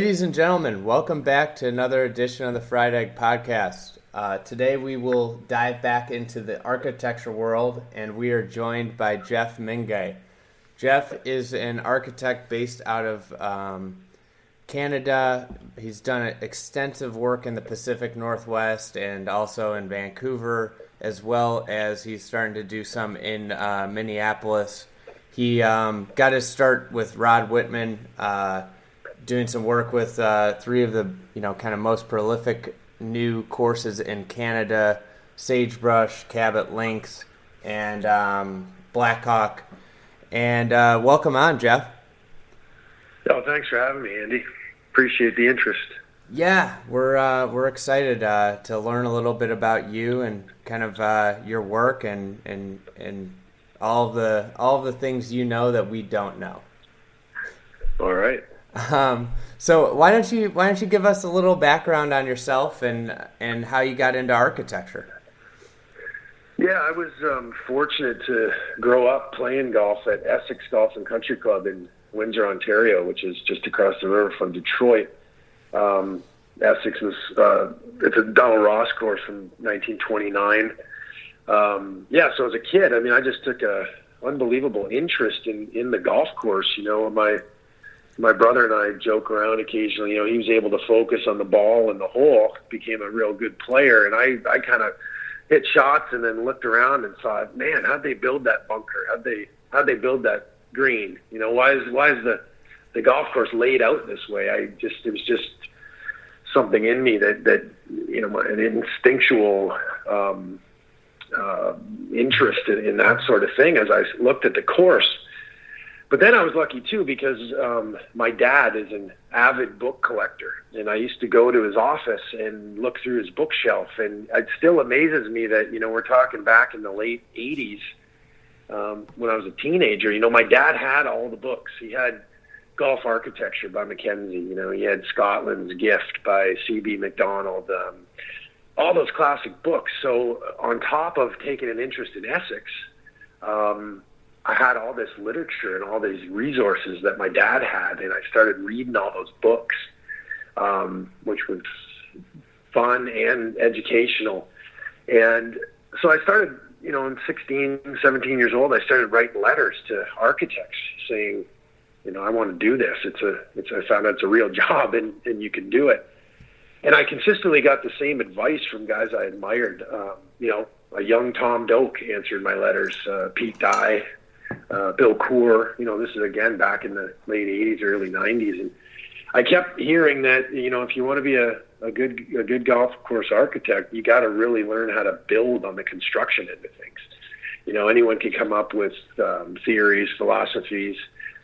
Ladies and gentlemen, welcome back to another edition of the Fried Egg Podcast. Uh, today we will dive back into the architecture world, and we are joined by Jeff Mingay. Jeff is an architect based out of um, Canada. He's done extensive work in the Pacific Northwest and also in Vancouver, as well as he's starting to do some in uh, Minneapolis. He um, got his start with Rod Whitman. Uh, doing some work with uh, three of the you know kind of most prolific new courses in Canada: Sagebrush, Cabot Links, and um, Blackhawk. And uh, welcome on, Jeff. Oh, thanks for having me, Andy. Appreciate the interest. Yeah, we're uh, we're excited uh, to learn a little bit about you and kind of uh, your work and and and all the all of the things you know that we don't know. All right. Um, so why don't you why don't you give us a little background on yourself and and how you got into architecture? Yeah, I was um, fortunate to grow up playing golf at Essex Golf and Country Club in Windsor, Ontario, which is just across the river from Detroit. Um, Essex was uh, it's a Donald Ross course from 1929. Um, yeah, so as a kid, I mean, I just took a unbelievable interest in in the golf course. You know, my my brother and I joke around occasionally. You know, he was able to focus on the ball and the hole, became a real good player, and I I kind of hit shots and then looked around and thought, man, how'd they build that bunker? How'd they how'd they build that green? You know, why is why is the the golf course laid out this way? I just it was just something in me that that you know an instinctual um, uh, interest in, in that sort of thing as I looked at the course but then I was lucky too because um, my dad is an avid book collector, and I used to go to his office and look through his bookshelf, and it still amazes me that you know we're talking back in the late '80s um, when I was a teenager. You know, my dad had all the books. He had Golf Architecture by Mackenzie. You know, he had Scotland's Gift by C.B. Macdonald. Um, all those classic books. So on top of taking an interest in Essex. Um, I had all this literature and all these resources that my dad had, and I started reading all those books, um, which was fun and educational. And so I started, you know, in 16, 17 years old, I started writing letters to architects saying, you know, I want to do this. It's a, it's, I found out it's a real job and, and you can do it. And I consistently got the same advice from guys I admired. Um, you know, a young Tom Doak answered my letters, uh, Pete Dye, uh, Bill Coore. You know, this is again back in the late '80s, early '90s, and I kept hearing that you know if you want to be a, a good a good golf course architect, you got to really learn how to build on the construction end of things. You know, anyone can come up with um, theories, philosophies,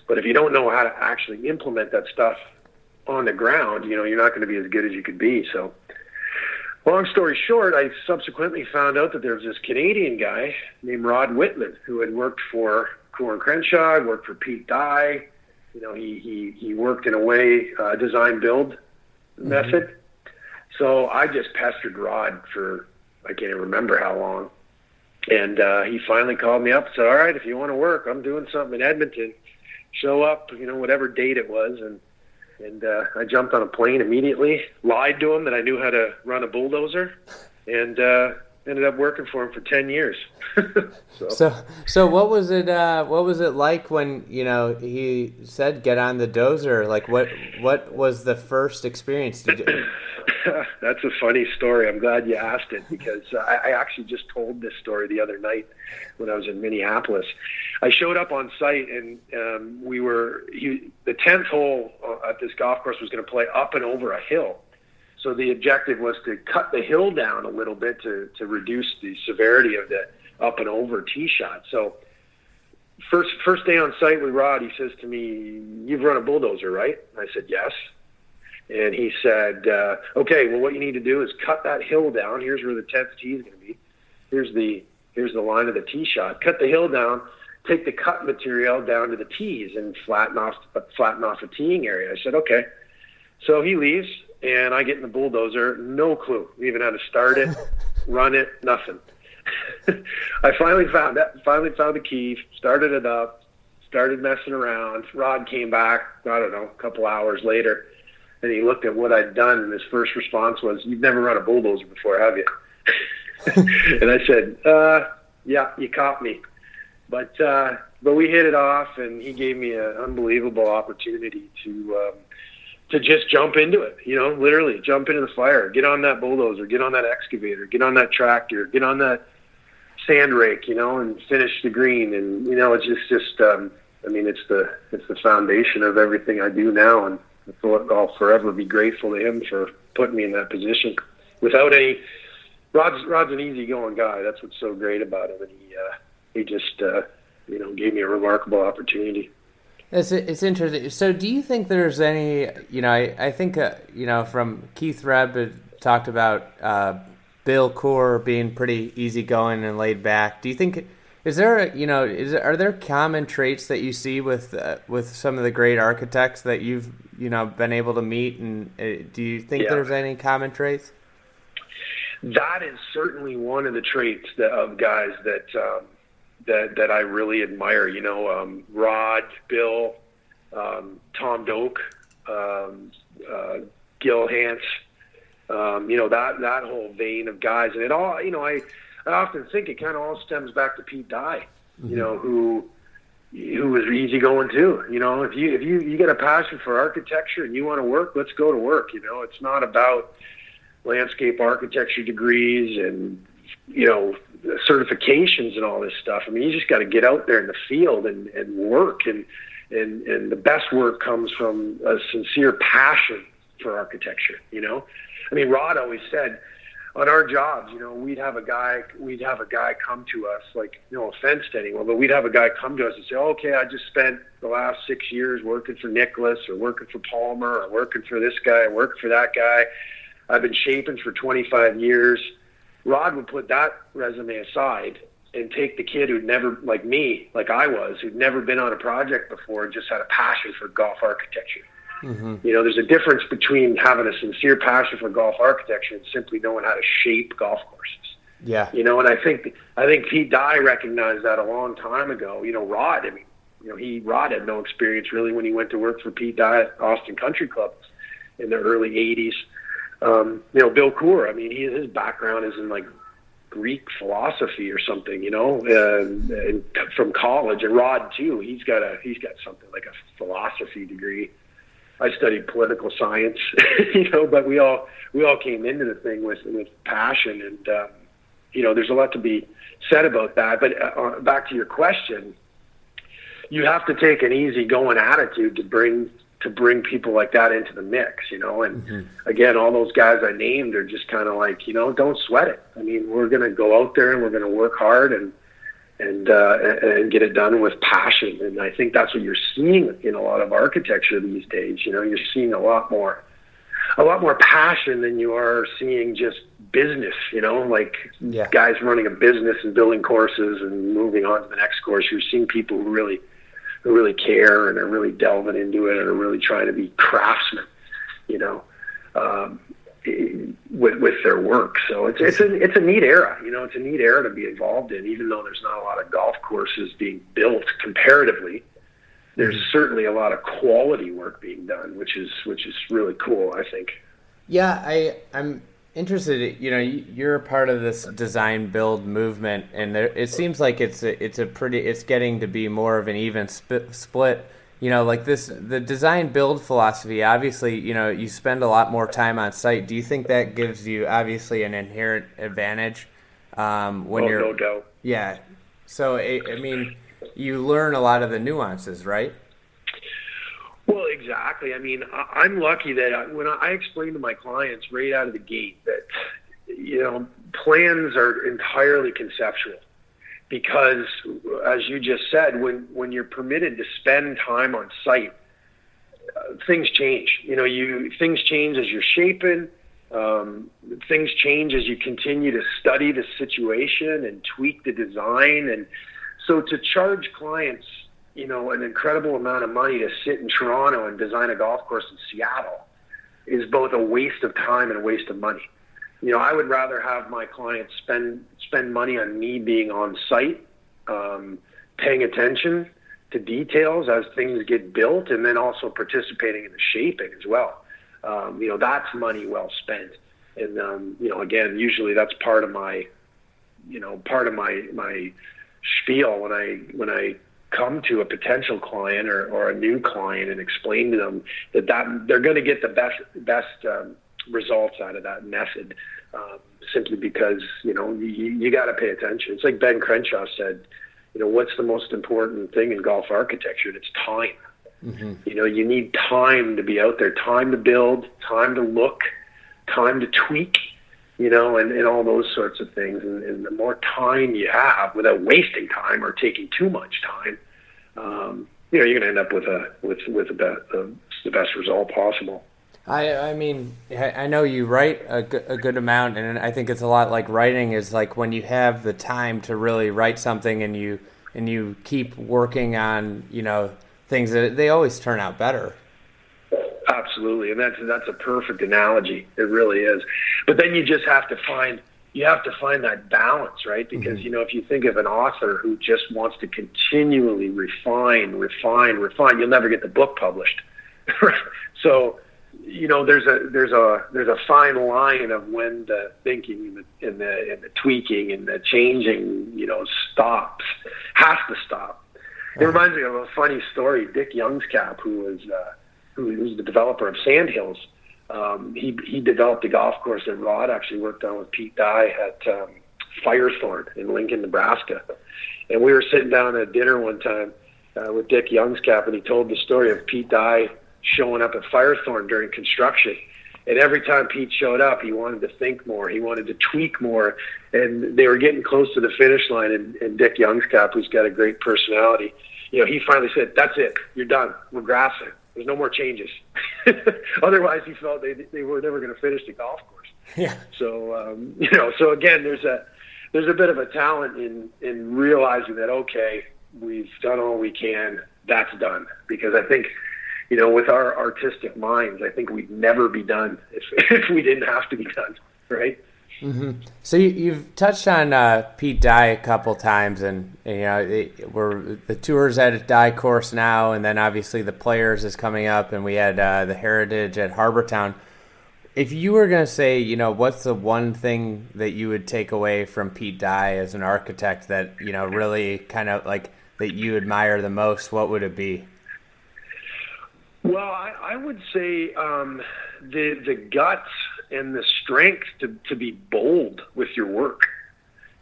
but if you don't know how to actually implement that stuff on the ground, you know, you're not going to be as good as you could be. So, long story short, I subsequently found out that there was this Canadian guy named Rod Whitman who had worked for Coore Crenshaw. worked for Pete Dye. You know, he he he worked in a way uh, design build mm-hmm. method. So I just pestered Rod for I can't even remember how long. And uh, he finally called me up and said, "All right, if you want to work, I'm doing something in Edmonton. Show up, you know, whatever date it was." And and uh, I jumped on a plane immediately. Lied to him that I knew how to run a bulldozer, and uh, ended up working for him for 10 years. so. so. so what was it uh, what was it like when, you know, he said get on the dozer? Like what what was the first experience Did you... That's a funny story. I'm glad you asked it because I, I actually just told this story the other night when I was in Minneapolis. I showed up on site and um, we were he, the 10th hole uh, at this golf course was going to play up and over a hill So the objective was to cut the hill down a little bit to to reduce the severity of the up and over tee shot. So first first day on site with Rod, he says to me, "You've run a bulldozer, right?" I said, "Yes." And he said, uh, "Okay, well, what you need to do is cut that hill down. Here's where the tenth tee is going to be. Here's the here's the line of the tee shot. Cut the hill down. Take the cut material down to the tees and flatten off flatten off the teeing area." I said, "Okay." So he leaves, and I get in the bulldozer. No clue even how to start it, run it, nothing. I finally found that. Finally found the key. Started it up. Started messing around. Rod came back. I don't know, a couple hours later, and he looked at what I'd done, and his first response was, "You've never run a bulldozer before, have you?" and I said, uh, "Yeah, you caught me." But uh, but we hit it off, and he gave me an unbelievable opportunity to. Um, to just jump into it, you know, literally jump into the fire, get on that bulldozer, get on that excavator, get on that tractor, get on that sand rake, you know, and finish the green. And you know, it's just just um, I mean, it's the it's the foundation of everything I do now, and I'll forever be grateful to him for putting me in that position. Without any, Rod's Rod's an easygoing guy. That's what's so great about him, and he uh, he just uh, you know gave me a remarkable opportunity. It's it's interesting. So, do you think there's any? You know, I I think uh, you know from Keith Rhebb talked about uh, Bill Coore being pretty easygoing and laid back. Do you think is there you know is are there common traits that you see with uh, with some of the great architects that you've you know been able to meet and uh, do you think yeah. there's any common traits? That is certainly one of the traits that, of guys that um, that that I really admire. You know, um, Rod, Bill, um, Tom Doak, um, uh, Gil Hanse um, you know that that whole vein of guys, and it all you know I I often think it kind of all stems back to Pete Dye, mm-hmm. you know who who was easy going too. You know if you if you you get a passion for architecture and you want to work, let's go to work. You know it's not about landscape architecture degrees and you know certifications and all this stuff. I mean you just got to get out there in the field and and work and and and the best work comes from a sincere passion for architecture. You know I mean, Rod always said on our jobs, you know, we'd have a guy, we'd have a guy come to us, like, no offense to anyone, but we'd have a guy come to us and say, okay, I just spent the last six years working for Nicklaus or working for Palmer or working for this guy or working for that guy. I've been shaping for 25 years. Rod would put that resume aside and take the kid who'd never, like me, like I was, who'd never been on a project before and just had a passion for golf architecture Mm-hmm. You know, there's a difference between having a sincere passion for golf architecture and simply knowing how to shape golf courses. Yeah. You know, and I think I think Pete Dye recognized that a long time ago. You know, Rod. I mean, you know, he Rod had no experience really when he went to work for Pete Dye at Austin Country Club in the early '80s. Um, you know, Bill Coore. I mean, he, his background is in like Greek philosophy or something, you know, and, and from college. And Rod too. He's got a he's got something like a philosophy degree. I studied political science, you know, but we all we all came into the thing with with passion, and um, you know, there's a lot to be said about that. But uh, uh back to your question, you have to take an easygoing attitude to bring to bring people like that into the mix, you know. And mm-hmm. again, all those guys I named are just kind of like, you know, don't sweat it. I mean, we're going to go out there and we're going to work hard and and uh, and get it done with passion. And I think that's what you're seeing in a lot of architecture these days. You know, you're seeing a lot more a lot more passion than you are seeing just business. You know, like yeah. guys running a business and building courses and moving on to the next course. You're seeing people who really who really care and are really delving into it and are really trying to be craftsmen. You know. Um, with with their work. So it's it's a it's a neat era. You know, it's a neat era to be involved in. Even though there's not a lot of golf courses being built comparatively, there's mm-hmm. certainly a lot of quality work being done, which is which is really cool. I think. Yeah, I I'm interested. You know, you're a part of this design build movement, and there, it seems like it's a, it's a pretty it's getting to be more of an even sp- split. You know like this the design build philosophy obviously you know you spend a lot more time on site. Do you think that gives you obviously an inherent advantage um, when oh, you're no doubt. Yeah. So I, I mean you learn a lot of the nuances right exactly. I mean, I, I'm lucky that I, when I, I explain to my clients right out of the gate that you know plans are entirely conceptual because, as you just said, when when you're permitted to spend time on site, uh, things change. You know, you things change as you're shaping. Um, things change as you continue to study the situation and tweak the design. And so to charge clients, you know, an incredible amount of money to sit in Toronto and design a golf course in Seattle is both a waste of time and a waste of money. You know, I would rather have my clients spend spend money on me being on site, um, paying attention to details as things get built, and then also participating in the shaping as well um, you know, that's money well spent. And um, you know, again, usually that's part of my, you know, part of my my spiel when I when I come to a potential client or, or a new client and explain to them that, that they're going to get the best best um, results out of that method um, simply because you know you, you got to pay attention. It's like Ben Crenshaw said, you know, what's the most important thing in golf architecture? And it's time. Mm-hmm. You know, you need time to be out there, time to build, time to look, time to tweak, you know, and, and all those sorts of things. And, and the more time you have without wasting time or taking too much time, um, you know, you're going to end up with a with with the best, the best result possible. I I mean I know you write a, a good amount, and I think it's a lot like writing is like when you have the time to really write something, and you and you keep working on you know things that they always turn out better. Absolutely, and that's that's a perfect analogy. It really is. But then you just have to find you have to find that balance, right? Because mm-hmm. you know, if you think of an author who just wants to continually refine, refine, refine, you'll never get the book published. so, you know, there's a there's a there's a fine line of when the thinking and the and the, and the tweaking and the changing, you know, stops, has to stop it reminds me of a funny story. Dick Youngscap, who was uh, who was the developer of Sandhills, um, he he developed a golf course that Rod actually worked on with Pete Dye at um, Firethorn in Lincoln, Nebraska. And we were sitting down at dinner one time uh, with Dick Youngscap, and he told the story of Pete Dye showing up at Firethorn during construction. And every time Pete showed up, he wanted to think more. He wanted to tweak more. And they were getting close to the finish line. And, and Dick Youngscap, who's got a great personality, you know, he finally said, "That's it. You're done. We're grassing. There's no more changes." Otherwise, he felt they they were never going to finish the golf course. Yeah. So um, you know, so again, there's a there's a bit of a talent in in realizing that okay, we've done all we can. That's done because I think you know, with our artistic minds, I think we'd never be done if, if we didn't have to be done, right? Mm-hmm. So you, have touched on uh, Pete Dye a couple times, and you know it, we're the tours at a Dye course now, and then obviously the Players is coming up, and we had uh, the Heritage at Harbour Town. If you were going to say, you know, what's the one thing that you would take away from Pete Dye as an architect that you know really kind of like that you admire the most? What would it be? Well, I, I would say um, the the guts and the strength to, to be bold with your work.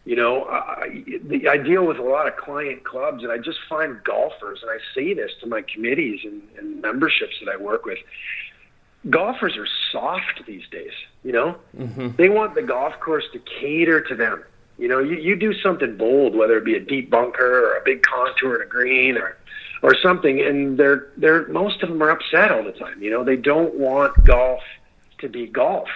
You know, I, I deal with a lot of client clubs, and I just find golfers, and I say this to my committees and, and memberships that I work with. Golfers are soft these days. You know, mm-hmm. they want the golf course to cater to them. You know, you, you do something bold, whether it be a deep bunker or a big contour and a green or or something, and they're they're most of them are upset all the time. You know, they don't want golf to be golf.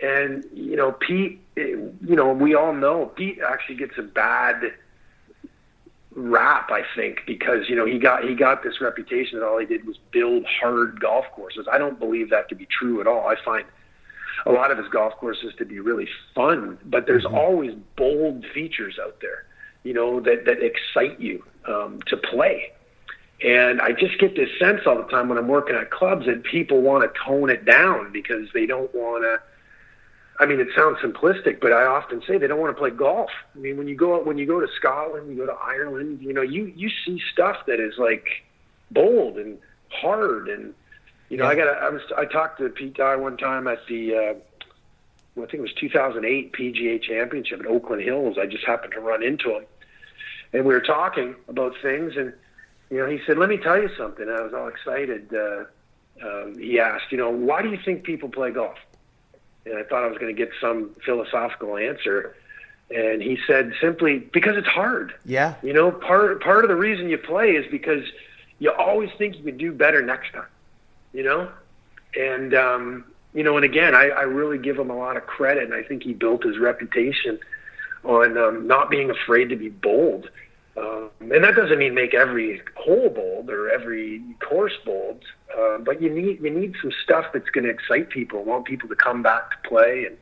And you know, Pete, you know, we all know Pete actually gets a bad rap, I think, because you know he got he got this reputation that all he did was build hard golf courses. I don't believe that to be true at all. I find a lot of his golf courses to be really fun, but there's mm-hmm. always bold features out there, you know, that that excite you um, to play. And I just get this sense all the time when I'm working at clubs that people want to tone it down because they don't want to. I mean, it sounds simplistic, but I often say they don't want to play golf. I mean, when you go out, when you go to Scotland, you go to Ireland, you know, you you see stuff that is like bold and hard, and you know, yeah. I got I was I talked to Pete Dye one time at the. Uh, well, I think it was 2008 PGA Championship at Oakland Hills. I just happened to run into him, and we were talking about things, and you know, he said, "Let me tell you something." I was all excited. Uh, um, he asked, you know, why do you think people play golf? And I thought I was going to get some philosophical answer. And he said simply, because it's hard. Yeah. You know, part part of the reason you play is because you always think you can do better next time. You know, and um, you know, and again, I, I really give him a lot of credit, and I think he built his reputation on um, not being afraid to be bold. Um, and that doesn't mean make every hole bold or every course bold, uh, but you need you need some stuff that's going to excite people, want people to come back to play and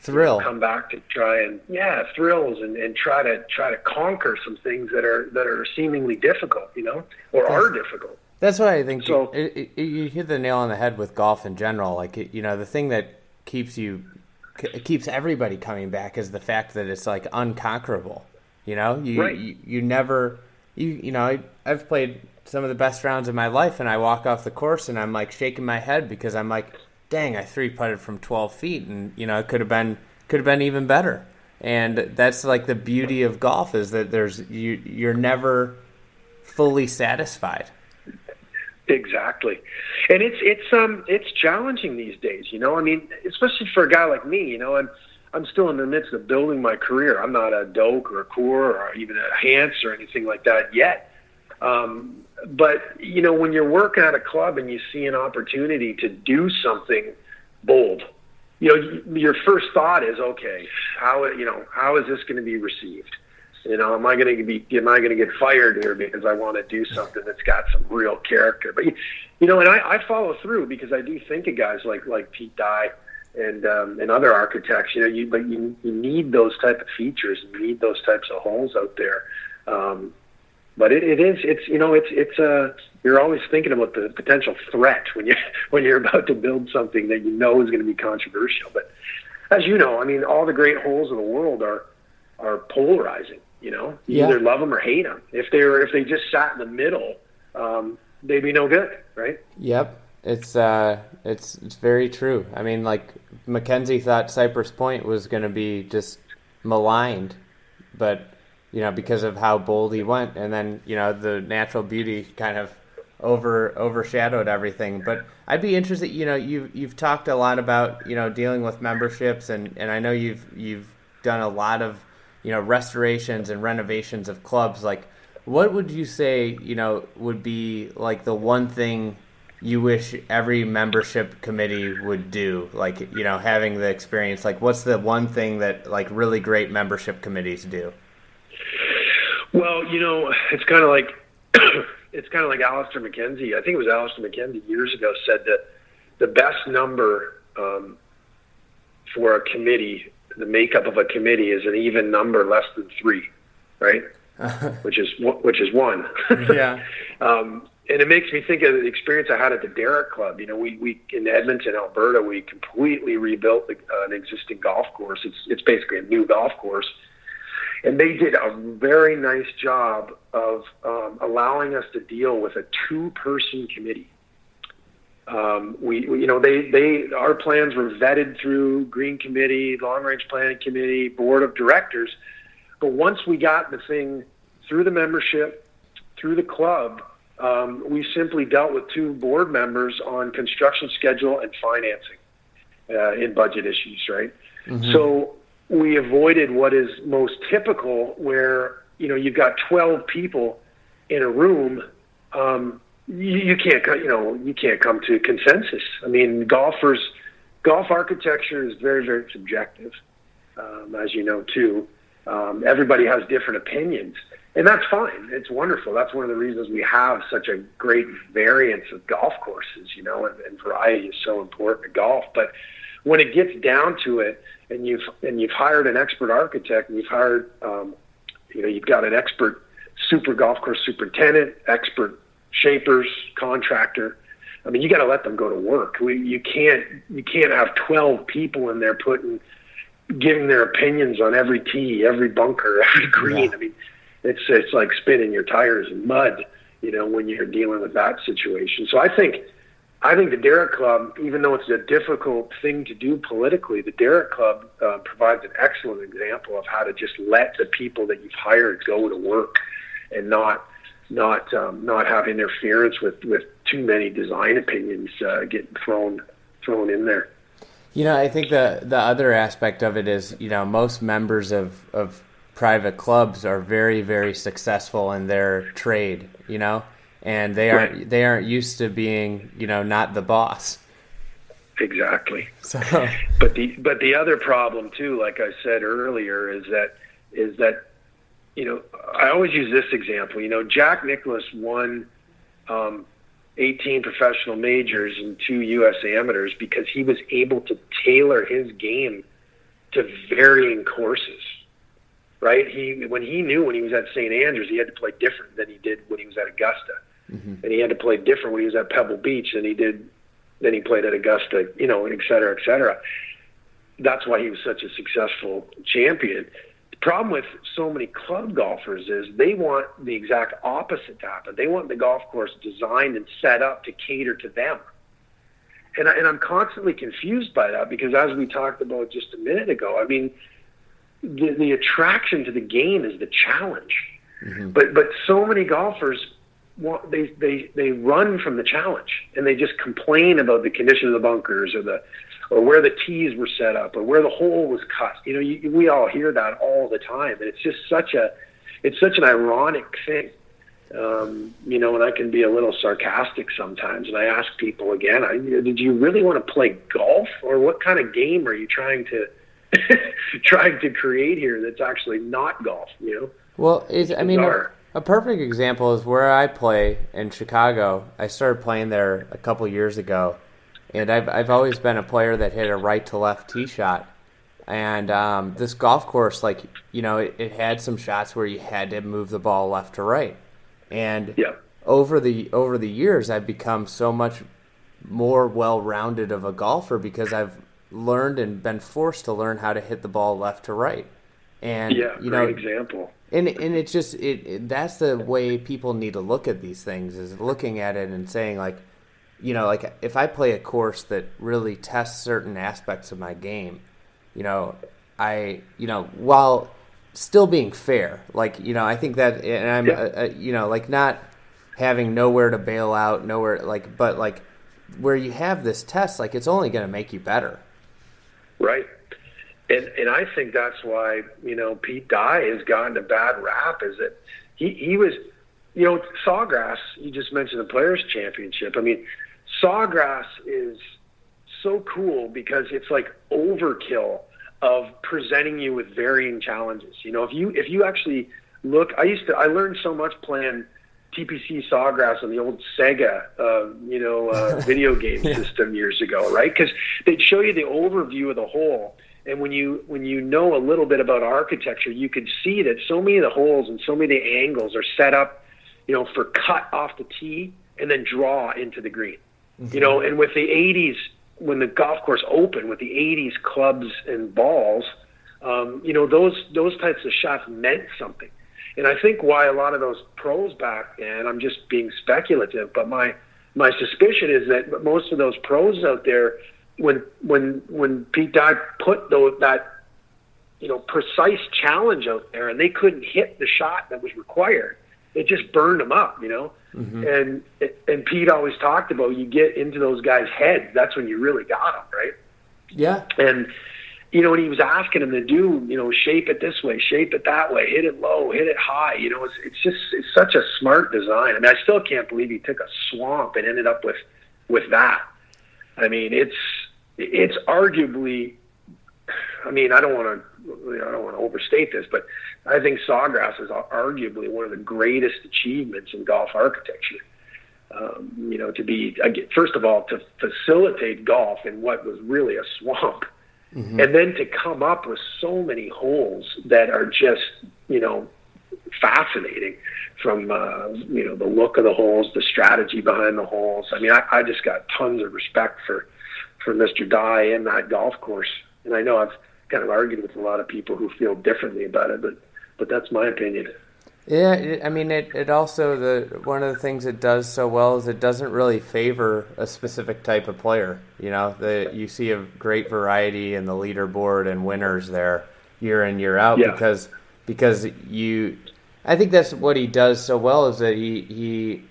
thrill, come back to try and yeah, thrills and, and try to try to conquer some things that are that are seemingly difficult, you know, or are difficult. That's what I think. So it, you hit the nail on the head with golf in general. Like you know, the thing that keeps you keeps everybody coming back is the fact that it's like unconquerable. You know, you right. you, you never you you know I, I've played some of the best rounds of my life, and I walk off the course and I'm like shaking my head because I'm like, dang, I three putted from 12 feet, and you know it could have been could have been even better. And that's like the beauty of golf is that there's you you're never fully satisfied. Exactly, and it's it's um it's challenging these days. You know, I mean, especially for a guy like me. You know, I'm I'm still in the midst of building my career. I'm not a Doak or a Coore or even a Hanse or anything like that yet. Um, but you know, when you're working at a club and you see an opportunity to do something bold, you know, your first thought is, okay, how you know how is this going to be received? You know, am I going to be am I going to get fired here because I want to do something that's got some real character? But you know, and I, I follow through because I do think of guys like like Pete Dye and um, and other architects. You know, you but you you need those type of features. You need those types of holes out there. Um, but it, it is it's you know it's it's uh you're always thinking about the potential threat when you when you're about to build something that you know is going to be controversial. But as you know, I mean, all the great holes of the world are are polarizing. You know, you Yeah. either love them or hate them. If they were, if they just sat in the middle, um, they'd be no good, right? Yep, it's uh, it's it's very true. I mean, like Mackenzie thought Cypress Point was going to be just maligned, but you know because of how bold he went, and then you know the natural beauty kind of over overshadowed everything. But I'd be interested. You know, you you've talked a lot about you know dealing with memberships, and and I know you've you've done a lot of you know restorations and renovations of clubs. Like, what would you say you know would be like the one thing you wish every membership committee would do like you know having the experience like what's the one thing that like really great membership committees do Well, you know, it's kind of like it's kind of like Alister MacKenzie. I think it was Alister MacKenzie years ago said that the best number um, for a committee, the makeup of a committee, is an even number less than three, right? which is which is one. Yeah. um, and it makes me think of the experience I had at the Derrick Club. You know, we, we in Edmonton, Alberta, we completely rebuilt the, uh, an existing golf course. It's it's basically a new golf course, and they did a very nice job of um, allowing us to deal with a two-person committee. Um, we, we, you know, they, they, our plans were vetted through Green Committee, Long Range Planning Committee, Board of Directors. But once we got the thing through the membership, through the club, um, we simply dealt with two board members on construction schedule and financing uh, in budget issues, right? So we avoided what is most typical, where you know you've got 12 people in a room. Um, you, you can't, you know, you can't come to consensus. I mean, golfers, golf architecture is very, very subjective, um, as you know too. Um, everybody has different opinions, and that's fine. It's wonderful. That's one of the reasons we have such a great variance of golf courses, you know, and, and variety is so important to golf. But when it gets down to it, and you've and you've hired an expert architect, and you've hired, um, you know, you've got an expert super golf course superintendent, expert shapers, contractor. I mean, you got to let them go to work. We, you can't you can't have twelve people in there putting giving their opinions on every tee, every bunker, every green. Yeah. I mean, it's it's like spinning your tires in mud, you know, when you're dealing with that situation. So I think I think the Derrick Club, even though it's a difficult thing to do politically, the Derrick Club uh, provides an excellent example of how to just let the people that you've hired go to work and not not um, not have interference with with too many design opinions uh, getting thrown thrown in there. You know, I think the the other aspect of it is, you know, most members of of private clubs are very very successful in their trade, you know, and they aren't right. they aren't used to being, you know, not the boss. Exactly. So. But the but the other problem too, like I said earlier, is that is that you know I always use this example. You know, Jack Nicklaus won um, 18 professional majors and two U.S. amateurs because he was able to tailor his game to varying courses. Right? He when he knew when he was at St. Andrews, he had to play different than he did when he was at Augusta, mm-hmm. and he had to play different when he was at Pebble Beach than he did than he played at Augusta. You know, et cetera, et cetera. That's why he was such a successful champion The problem with so many club golfers is they want the exact opposite to happen. They want the golf course designed and set up to cater to them. And, I, and I'm constantly confused by that because, as we talked about just a minute ago, I mean, the, the attraction to the game is the challenge. Mm-hmm. But but so many golfers want they, they they run from the challenge and they just complain about the condition of the bunkers or the or where the tees were set up or where the hole was cut. You know, you, we all hear that all the time, and it's just such a it's such an ironic thing. Um, you know, and I can be a little sarcastic sometimes. And I ask people again, I, did you really want to play golf, or what kind of game are you trying to trying to create here that's actually not golf? You know. Well, is I mean. A, a perfect example is where I play in Chicago. I started playing there a couple years ago, and I've I've always been a player that hit a right to left tee shot. And um, this golf course, like you know, it, it, had some shots where you had to move the ball left to right. And yeah. over the over the years, I've become so much more well-rounded of a golfer because I've learned and been forced to learn how to hit the ball left to right. And yeah, you know, example. And and it's just it, it that's the way people need to look at these things is looking at it and saying like you know, like if I play a course that really tests certain aspects of my game, you know, I, you know, while still being fair, like, you know, I think that, and I'm, yeah. uh, uh, you know, like not having nowhere to bail out, nowhere, like, but like where you have this test, like it's only going to make you better. Right. And, and I think that's why, you know, Pete Dye has gotten a bad rap is that he, he was, you know, Sawgrass, you just mentioned the Players Championship. I mean, Sawgrass is so cool because it's like overkill of presenting you with varying challenges. You know, if you if you actually look, I used to I learned so much playing TPC Sawgrass on the old Sega, uh, you know, uh, video game yeah. system years ago, right? Because they'd show you the overview of the hole, and when you when you know a little bit about architecture, you could see that so many of the holes and so many of the angles are set up, you know, for cut off the tee and then draw into the green. Mm-hmm. You know, and with the 80s, when the golf course opened with the 80s clubs and balls, um, you know, those those types of shots meant something. And I think why a lot of those pros back then, I'm just being speculative, but my my suspicion is that most of those pros out there, when when when Pete Dye put those, that you know precise challenge out there, and they couldn't hit the shot that was required, it just burned them up, you know. Mm-hmm. And and Pete always talked about you get into those guys' heads. That's when you really got them, right? Yeah. And you know, when he was asking them to do, you know, shape it this way, shape it that way, hit it low, hit it high. You know, it's it's just it's such a smart design. I mean, I still can't believe he took a swamp and ended up with with that. I mean, it's it's arguably. I mean, I don't want to I don't want to overstate this, but I think Sawgrass is arguably one of the greatest achievements in golf architecture. Um, you know, to be first of all to facilitate golf in what was really a swamp, mm-hmm. and then to come up with so many holes that are just you know fascinating from uh, you know the look of the holes, the strategy behind the holes. I mean, I, I just got tons of respect for for Mr. Dye and that golf course, and I know I've kind of argued with a lot of people who feel differently about it, but but that's my opinion. Yeah, I mean, it, it also the one of the things it does so well is it doesn't really favor a specific type of player. You know, the you see a great variety in the leaderboard and winners there year in year out yeah. because because you. I think that's what he does so well is that he he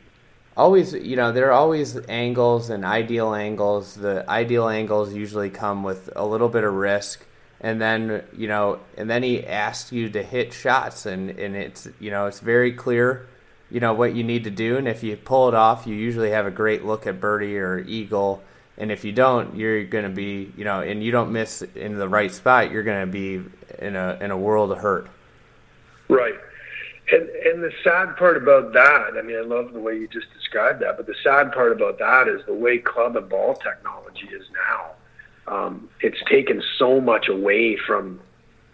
always, you know, there are always angles and ideal angles. The ideal angles usually come with a little bit of risk. And then, you know, and then he asks you to hit shots and, and it's, you know, it's very clear, you know, what you need to do. And if you pull it off, you usually have a great look at birdie or eagle. And if you don't, you're going to be, you know, and you don't miss in the right spot, you're going to be in a, in a world of hurt. Right. And and the sad part about that, I mean, I love the way you just described that, but the sad part about that is the way club and ball technology is now. Um, it's taken so much away from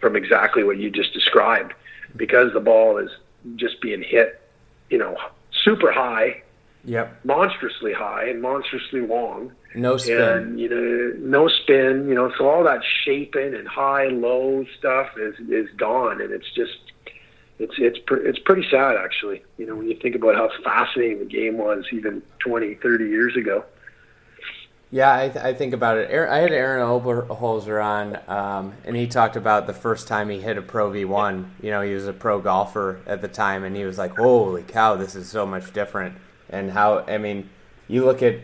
from exactly what you just described, because the ball is just being hit, you know, super high, yep, monstrously high and monstrously long. No spin. And you know, no spin. You know, so all that shaping and high low stuff is is gone, and it's just it's it's it's pretty sad actually. You know, when you think about how fascinating the game was even 20, 30 years ago. Yeah, I, th- I think about it. I had Aaron Oberholser on, um, and he talked about the first time he hit a Pro V1. You know, he was a pro golfer at the time, and he was like, "Holy cow, this is so much different." And how I mean, you look at,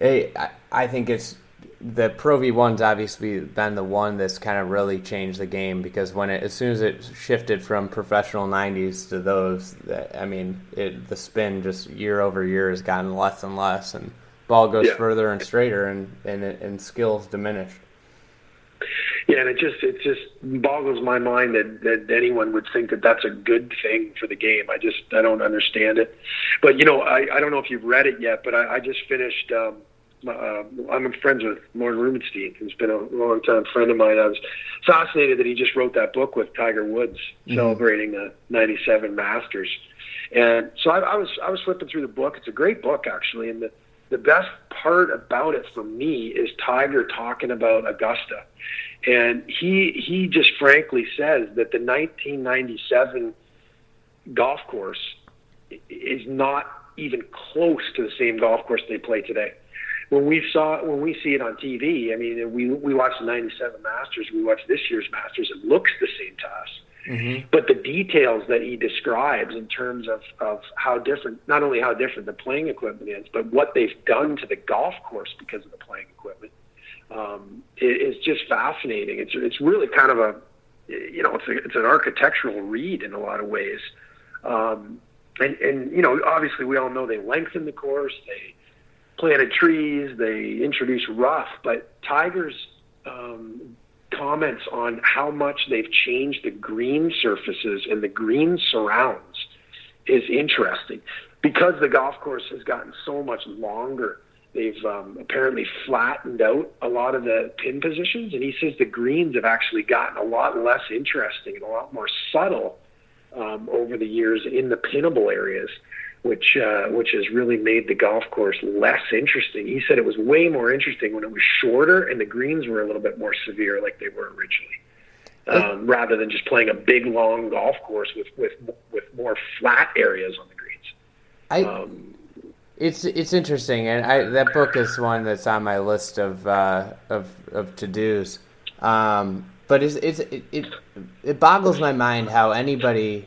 hey, I, I think it's the Pro V1's obviously been the one that's kind of really changed the game because when it as soon as it shifted from professional 90s to those, I mean, it, the spin just year over year has gotten less and less, and ball goes yeah. further and straighter, and and, and skills diminished. Yeah, and it just it just boggles my mind that that anyone would think that that's a good thing for the game. I just I don't understand it. But you know, I I don't know if you've read it yet, but I, I just finished. Um, uh, I'm friends with Lorne Rubenstein, who's been a long time friend of mine. I was fascinated that he just wrote that book with Tiger Woods, mm-hmm. celebrating the '97 Masters. And so I, I was I was flipping through the book. It's a great book actually, and the the best part about it for me is Tiger talking about Augusta, and he he just frankly says that the 1997 golf course is not even close to the same golf course they play today when we saw when we see it on TV, I mean, we we watch the '97 Masters, we watch this year's Masters. It looks the same to us, mm-hmm. but the details that he describes in terms of of how different, not only how different the playing equipment is, but what they've done to the golf course because of the playing equipment, um, is just fascinating. It's it's really kind of a, you know, it's a, it's an architectural read in a lot of ways. Um, and, and you know, obviously, we all know they lengthen the course. They planted trees, they introduced rough, but Tiger's um, comments on how much they've changed the green surfaces and the green surrounds is interesting because the golf course has gotten so much longer. They've um, apparently flattened out a lot of the pin positions, and he says the greens have actually gotten a lot less interesting and a lot more subtle um, over the years in the pinnable areas which uh, which has really made the golf course less interesting. He said it was way more interesting when it was shorter and the greens were a little bit more severe, like they were originally, um, rather than just playing a big long golf course with with with more flat areas on the greens. I. Um, it's it's interesting, and I, that book is one that's on my list of uh, of of to dos. Um, but it's, it's it, it it boggles my mind how anybody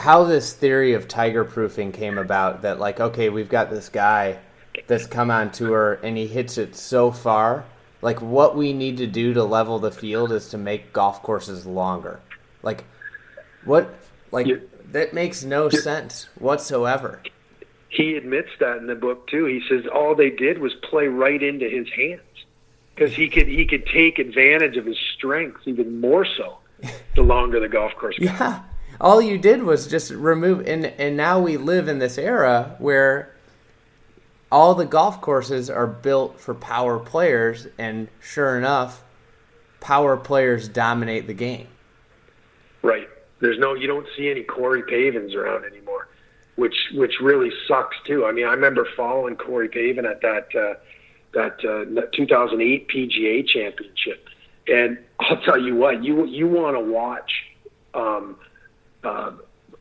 how this theory of tiger proofing came about that like okay we've got this guy that's come on tour and he hits it so far like what we need to do to level the field is to make golf courses longer. Like what like that makes no sense whatsoever. He admits that in the book too. He says all they did was play right into his hands because he could he could take advantage of his strength even more so the longer the golf course got. yeah all you did was just remove and and now we live in this era where all the golf courses are built for power players and sure enough power players dominate the game. Right. There's no you don't see any corey pavins around anymore which which really sucks too. I mean i remember following corey pavin at that uh, that uh, 2008 pga championship. And i'll tell you what you you want to watch um, uh,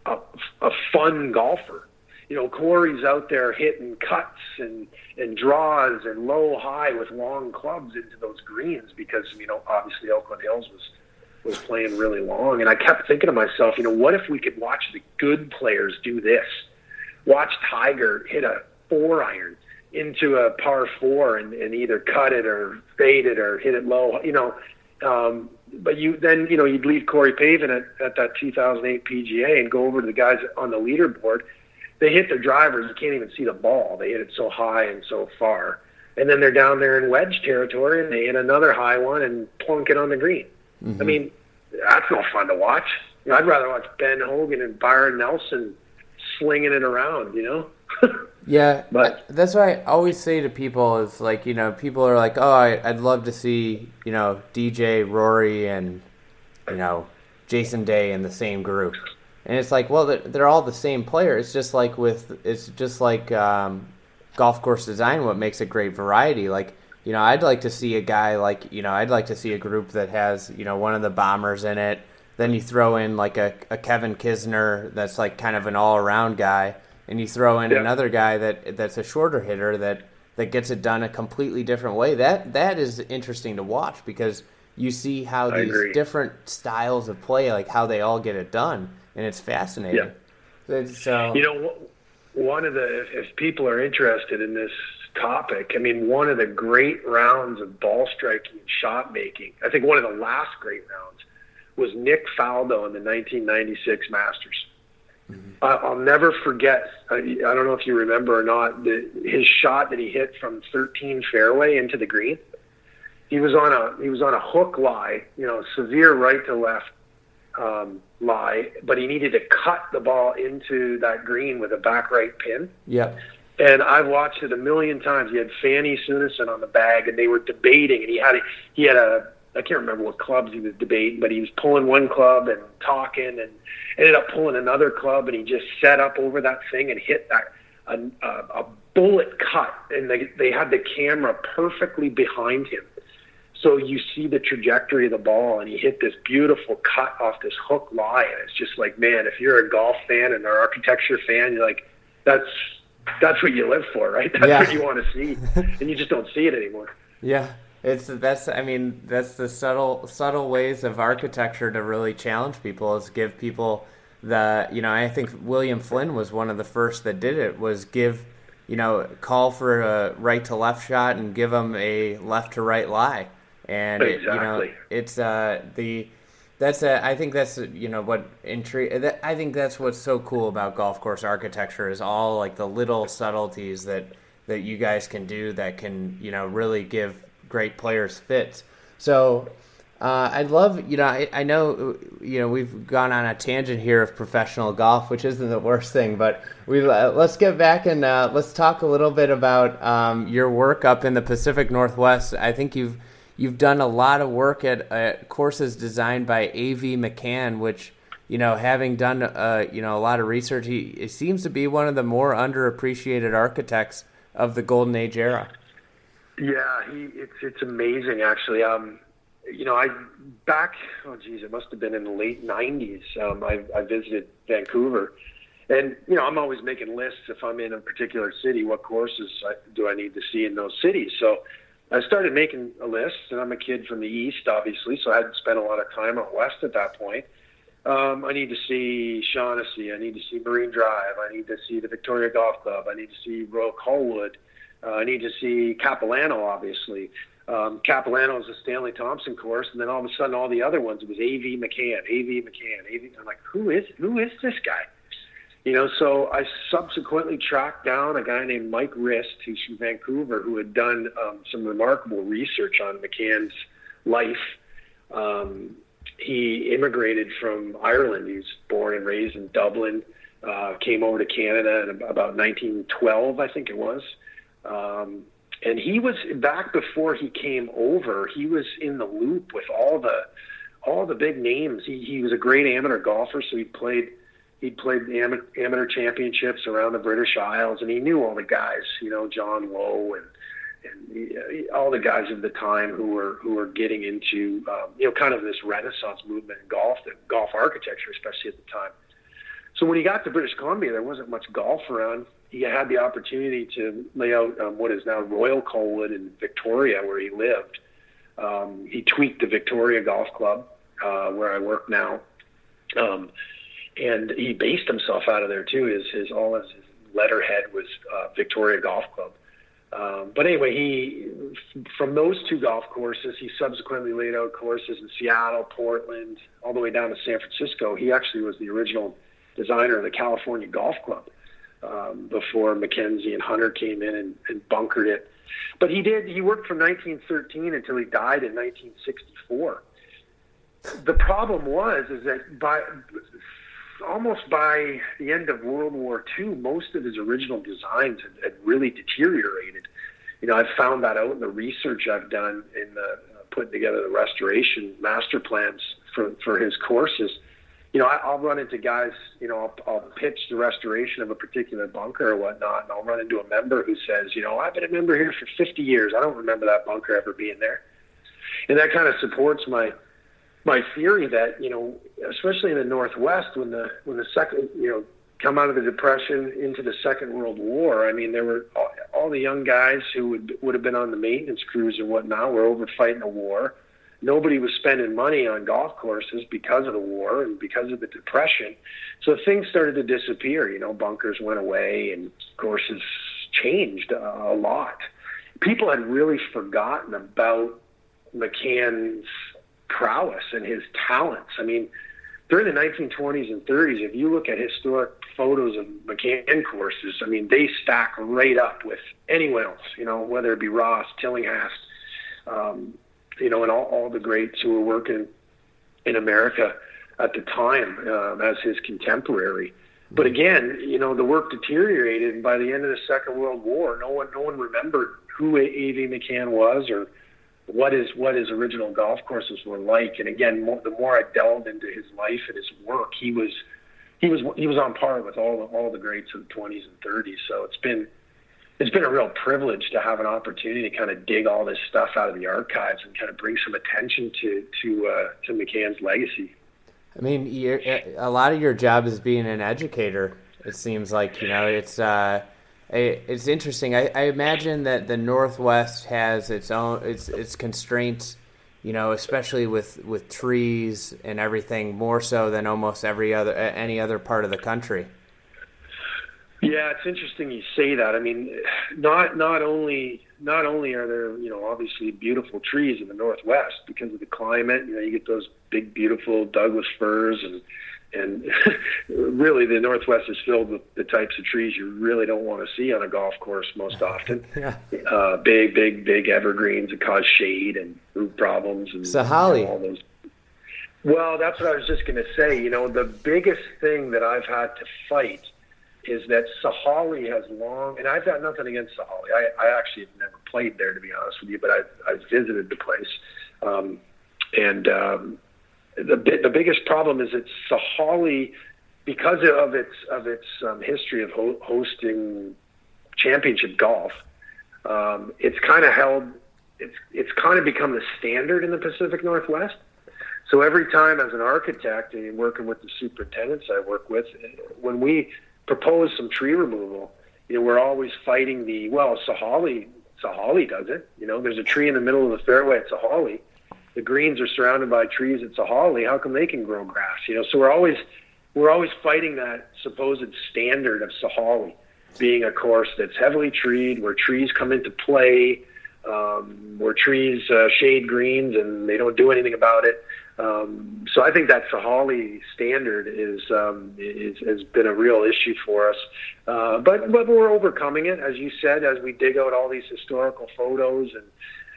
a, a fun golfer. You know, Corey's out there hitting cuts and and draws and low high with long clubs into those greens because you know obviously Oakland Hills was was playing really long, and I kept thinking to myself, you know, what if we could watch the good players do this? watch Tiger hit a four iron into a par four and, and either cut it or fade it or hit it low. You know, um, but you then you know you'd leave Corey Pavin at, at that 2008 PGA and go over to the guys on the leaderboard. They hit their drivers, you can't even see the ball. They hit it so high and so far, and then they're down there in wedge territory and they hit another high one and plunk it on the green. Mm-hmm. I mean, that's no fun to watch. You know, I'd rather watch Ben Hogan and Byron Nelson slinging it around. You know. Yeah, but that's what I always say to people is like you know people are like oh I, would love to see you know DJ Rory and you know Jason Day in the same group, and it's like well they're, they're all the same player. It's just like with it's just like um, golf course design. What makes a great variety like. You know, I'd like to see a guy like you know, I'd like to see a group that has you know one of the bombers in it. Then you throw in like a, a Kevin Kisner that's like kind of an all around guy and you throw in yeah. another guy that that's a shorter hitter that that gets it done a completely different way. That that is interesting to watch because you see how these different styles of play, like how they all get it done, and it's fascinating. Yeah. So you know, one of the if people are interested in this topic, I mean, one of the great rounds of ball striking, and shot making. I think one of the last great rounds was Nick Faldo in the 1996 Masters. Mm-hmm. I'll never forget. I, I don't know if you remember or not the, his shot that he hit from 13 fairway into the green. He was on a he was on a hook lie, you know, severe right to left um, lie, but he needed to cut the ball into that green with a back right pin. Yeah. And I've watched it a million times. He had Fanny Sunesson on the bag, and they were debating, and he had a, he had a I can't remember what clubs he was debating, but he was pulling one club and talking, and ended up pulling another club, and he just set up over that thing and hit that a, a, a bullet cut, and they they had the camera perfectly behind him, so you see the trajectory of the ball, and he hit this beautiful cut off this hook lie, and it's just like, man, if you're a golf fan and an architecture fan, you're like, that's that's what you live for, right? That's yeah. what you want to see, and you just don't see it anymore. Yeah. It's that's I mean that's the subtle subtle ways of architecture to really challenge people is give people the you know I think William Flynn was one of the first that did it was give you know call for a right to left shot and give them a left to right lie and exactly. it, you know it's uh the that's a, I think that's you know what intrigue. I think that's what's so cool about golf course architecture is all like the little subtleties that that you guys can do that can you know really give great players fits. So uh, I'd love, you know, I, I, know, you know, we've gone on a tangent here of professional golf, which isn't the worst thing, but we uh, let's get back and uh, let's talk a little bit about um, your work up in the Pacific Northwest. I think you've you've done a lot of work at, at courses designed by A.V. Macan, which you know, having done uh, you know a lot of research, he seems to be one of the more underappreciated architects of the Golden Age era. Yeah, he it's it's amazing actually. Um, you know, I back oh geez, it must have been in the late '90s. Um, I, I visited Vancouver, and you know, I'm always making lists if I'm in a particular city. What courses I, do I need to see in those cities? So I started making a list, and I'm a kid from the east, obviously, so I hadn't spent a lot of time out west at that point. Um, I need to see Shaughnessy. I need to see Marine Drive. I need to see the Victoria Golf Club. I need to see Royal Colwood. Uh, I need to see Capilano, obviously. Um, Capilano is a Stanley Thompson course, and then all of a sudden, all the other ones it was A.V. Macan, A.V. Macan, A.V. I'm like, who is who is this guy? You know, so I subsequently tracked down a guy named Mike Rist, who's from Vancouver, who had done um, some remarkable research on Macan's life. Um, he immigrated from Ireland. He was born and raised in Dublin. Uh, came over to Canada in about 1912, I think it was. Um, and he was back before he came over. He was in the loop with all the all the big names. He he was a great amateur golfer, so he played he played amateur, amateur championships around the British Isles, and he knew all the guys. You know, John Low and and he, all the guys of the time who were who were getting into um, you know kind of this Renaissance movement in golf, the golf architecture, especially at the time. So when he got to British Columbia, there wasn't much golf around he had the opportunity to lay out um, what is now Royal Colwood in Victoria, where he lived. Um, he tweaked the Victoria Golf Club, uh, where I work now, um, and he based himself out of there too. His his all his letterhead was uh, Victoria Golf Club. Um, but anyway, he from those two golf courses, he subsequently laid out courses in Seattle, Portland, all the way down to San Francisco. He actually was the original designer of the California Golf Club um, before MacKenzie and Hunter came in and, and bunkered it. But he did. He worked from 1913 until he died in 1964. The problem was is that by almost by the end of World War II, most of his original designs had, had really deteriorated. You know, I've found that out in the research I've done in the, uh, putting together the restoration master plans for for his courses. You know, I, I'll run into guys. You know, I'll, I'll pitch the restoration of a particular bunker or whatnot, and I'll run into a member who says, "You know, I've been a member here for 50 years. I don't remember that bunker ever being there." And that kind of supports my my theory that you know, especially in the Northwest, when the when the second you know come out of the Depression into the Second World War, I mean, there were all, all the young guys who would would have been on the maintenance crews and whatnot were over fighting a war. Nobody was spending money on golf courses because of the war and because of the Depression. So things started to disappear. You know, bunkers went away and courses changed a lot. People had really forgotten about Macan's prowess and his talents. I mean, during the 1920s and 30s, if you look at historic photos of Macan courses, I mean, they stack right up with anyone else, you know, whether it be Ross, Tillinghast, um, you know, and all, all the greats who were working in America at the time um, as his contemporary. But again, you know, the work deteriorated, and by the end of the Second World War, no one, no one remembered who A.V. Macan was or what his what his original golf courses were like. And again, more, the more I delved into his life and his work, he was he was he was on par with all the, all the greats of the 20s and 30s. So it's been it's been a real privilege to have an opportunity to kind of dig all this stuff out of the archives and kind of bring some attention to to uh, to Macan's legacy. I mean, a lot of your job is being an educator. It seems like you know it's. Uh, it's interesting. I, I, imagine that the Northwest has its own its its constraints, you know, especially with with trees and everything, more so than almost every other any other part of the country. Yeah, it's interesting you say that. I mean, not not only not only are there you know obviously beautiful trees in the Northwest because of the climate. You know, you get those big beautiful Douglas firs and and really the northwest is filled with the types of trees you really don't want to see on a golf course most often yeah. uh, big big big evergreens that cause shade and root problems and Sahalee. You know, all those well that's what i was just going to say you know the biggest thing that i've had to fight is that Sahalee has long, and I've got nothing against Sahalee. I, I actually have never played there, to be honest with you, but I, I visited the place. Um, and um, the the biggest problem is it's Sahalee because of its of its um, history of ho- hosting championship golf. Um, it's kind of held. It's it's kind of become the standard in the Pacific Northwest. So every time, as an architect and working with the superintendents I work with, when we propose some tree removal, you know, we're always fighting the well. Sahalee Sahalee does it. You know, there's a tree in the middle of the fairway at Sahalee the greens are surrounded by trees at Sahalee. How come they can grow grass? You know, so we're always we're always fighting that supposed standard of Sahalee being a course that's heavily treed, where trees come into play, um, where trees uh, shade greens and they don't do anything about it. Um, so I think that Sahalee standard is, um, is has been a real issue for us, uh, but but we're overcoming it, as you said, as we dig out all these historical photos and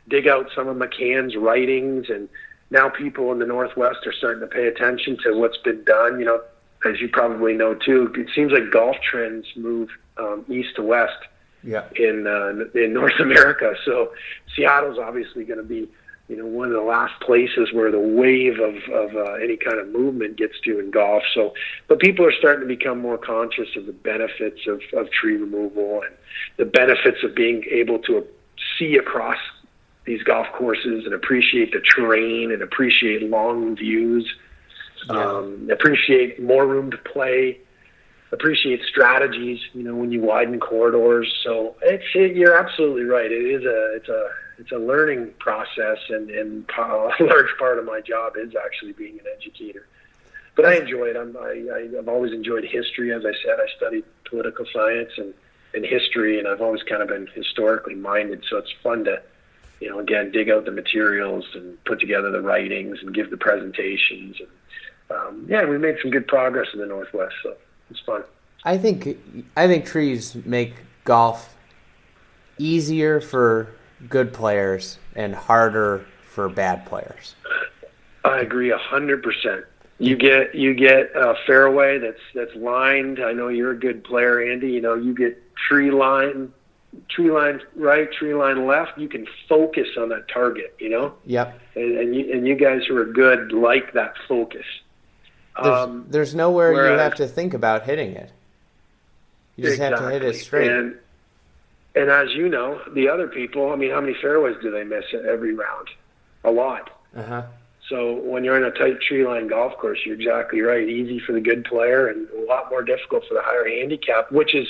dig out some of Macan's writings, and now people in the Northwest are starting to pay attention to what's been done. You know, as you probably know too, it seems like golf trends move um, east to west yeah. in uh, in North America. So Seattle's obviously going to be you know one of the last places where the wave of of uh, any kind of movement gets to in golf. So, but people are starting to become more conscious of the benefits of of tree removal and the benefits of being able to see across these golf courses and appreciate the terrain and appreciate long views, yeah. um, appreciate more room to play, appreciate strategies. You know, when you widen corridors. So it's it, you're absolutely right. It is a it's a it's a learning process, and and a large part of my job is actually being an educator. but I enjoy it. I'm, I, I've always enjoyed history. As I said, I studied political science and, and history, and I've always kind of been historically minded. So it's fun to, you know, again, dig out the materials and put together the writings and give the presentations. And um, yeah, we made some good progress in the Northwest, so it's fun. I think I think trees make golf easier for good players and harder for bad players. I agree a hundred percent. You get you get a fairway that's that's lined. I know you're a good player, Andy. You know you get tree line, tree line right, tree line left. You can focus on that target. You know. Yep. And and you, and you guys who are good like that focus. There's, um, there's nowhere whereas, you have to think about hitting it. You just exactly. have to hit it straight. And, and as you know, the other people, I mean, how many fairways do they miss every round? A lot. Uh-huh. So when you're in a tight tree line golf course, you're exactly right. Easy for the good player and a lot more difficult for the higher handicap, which is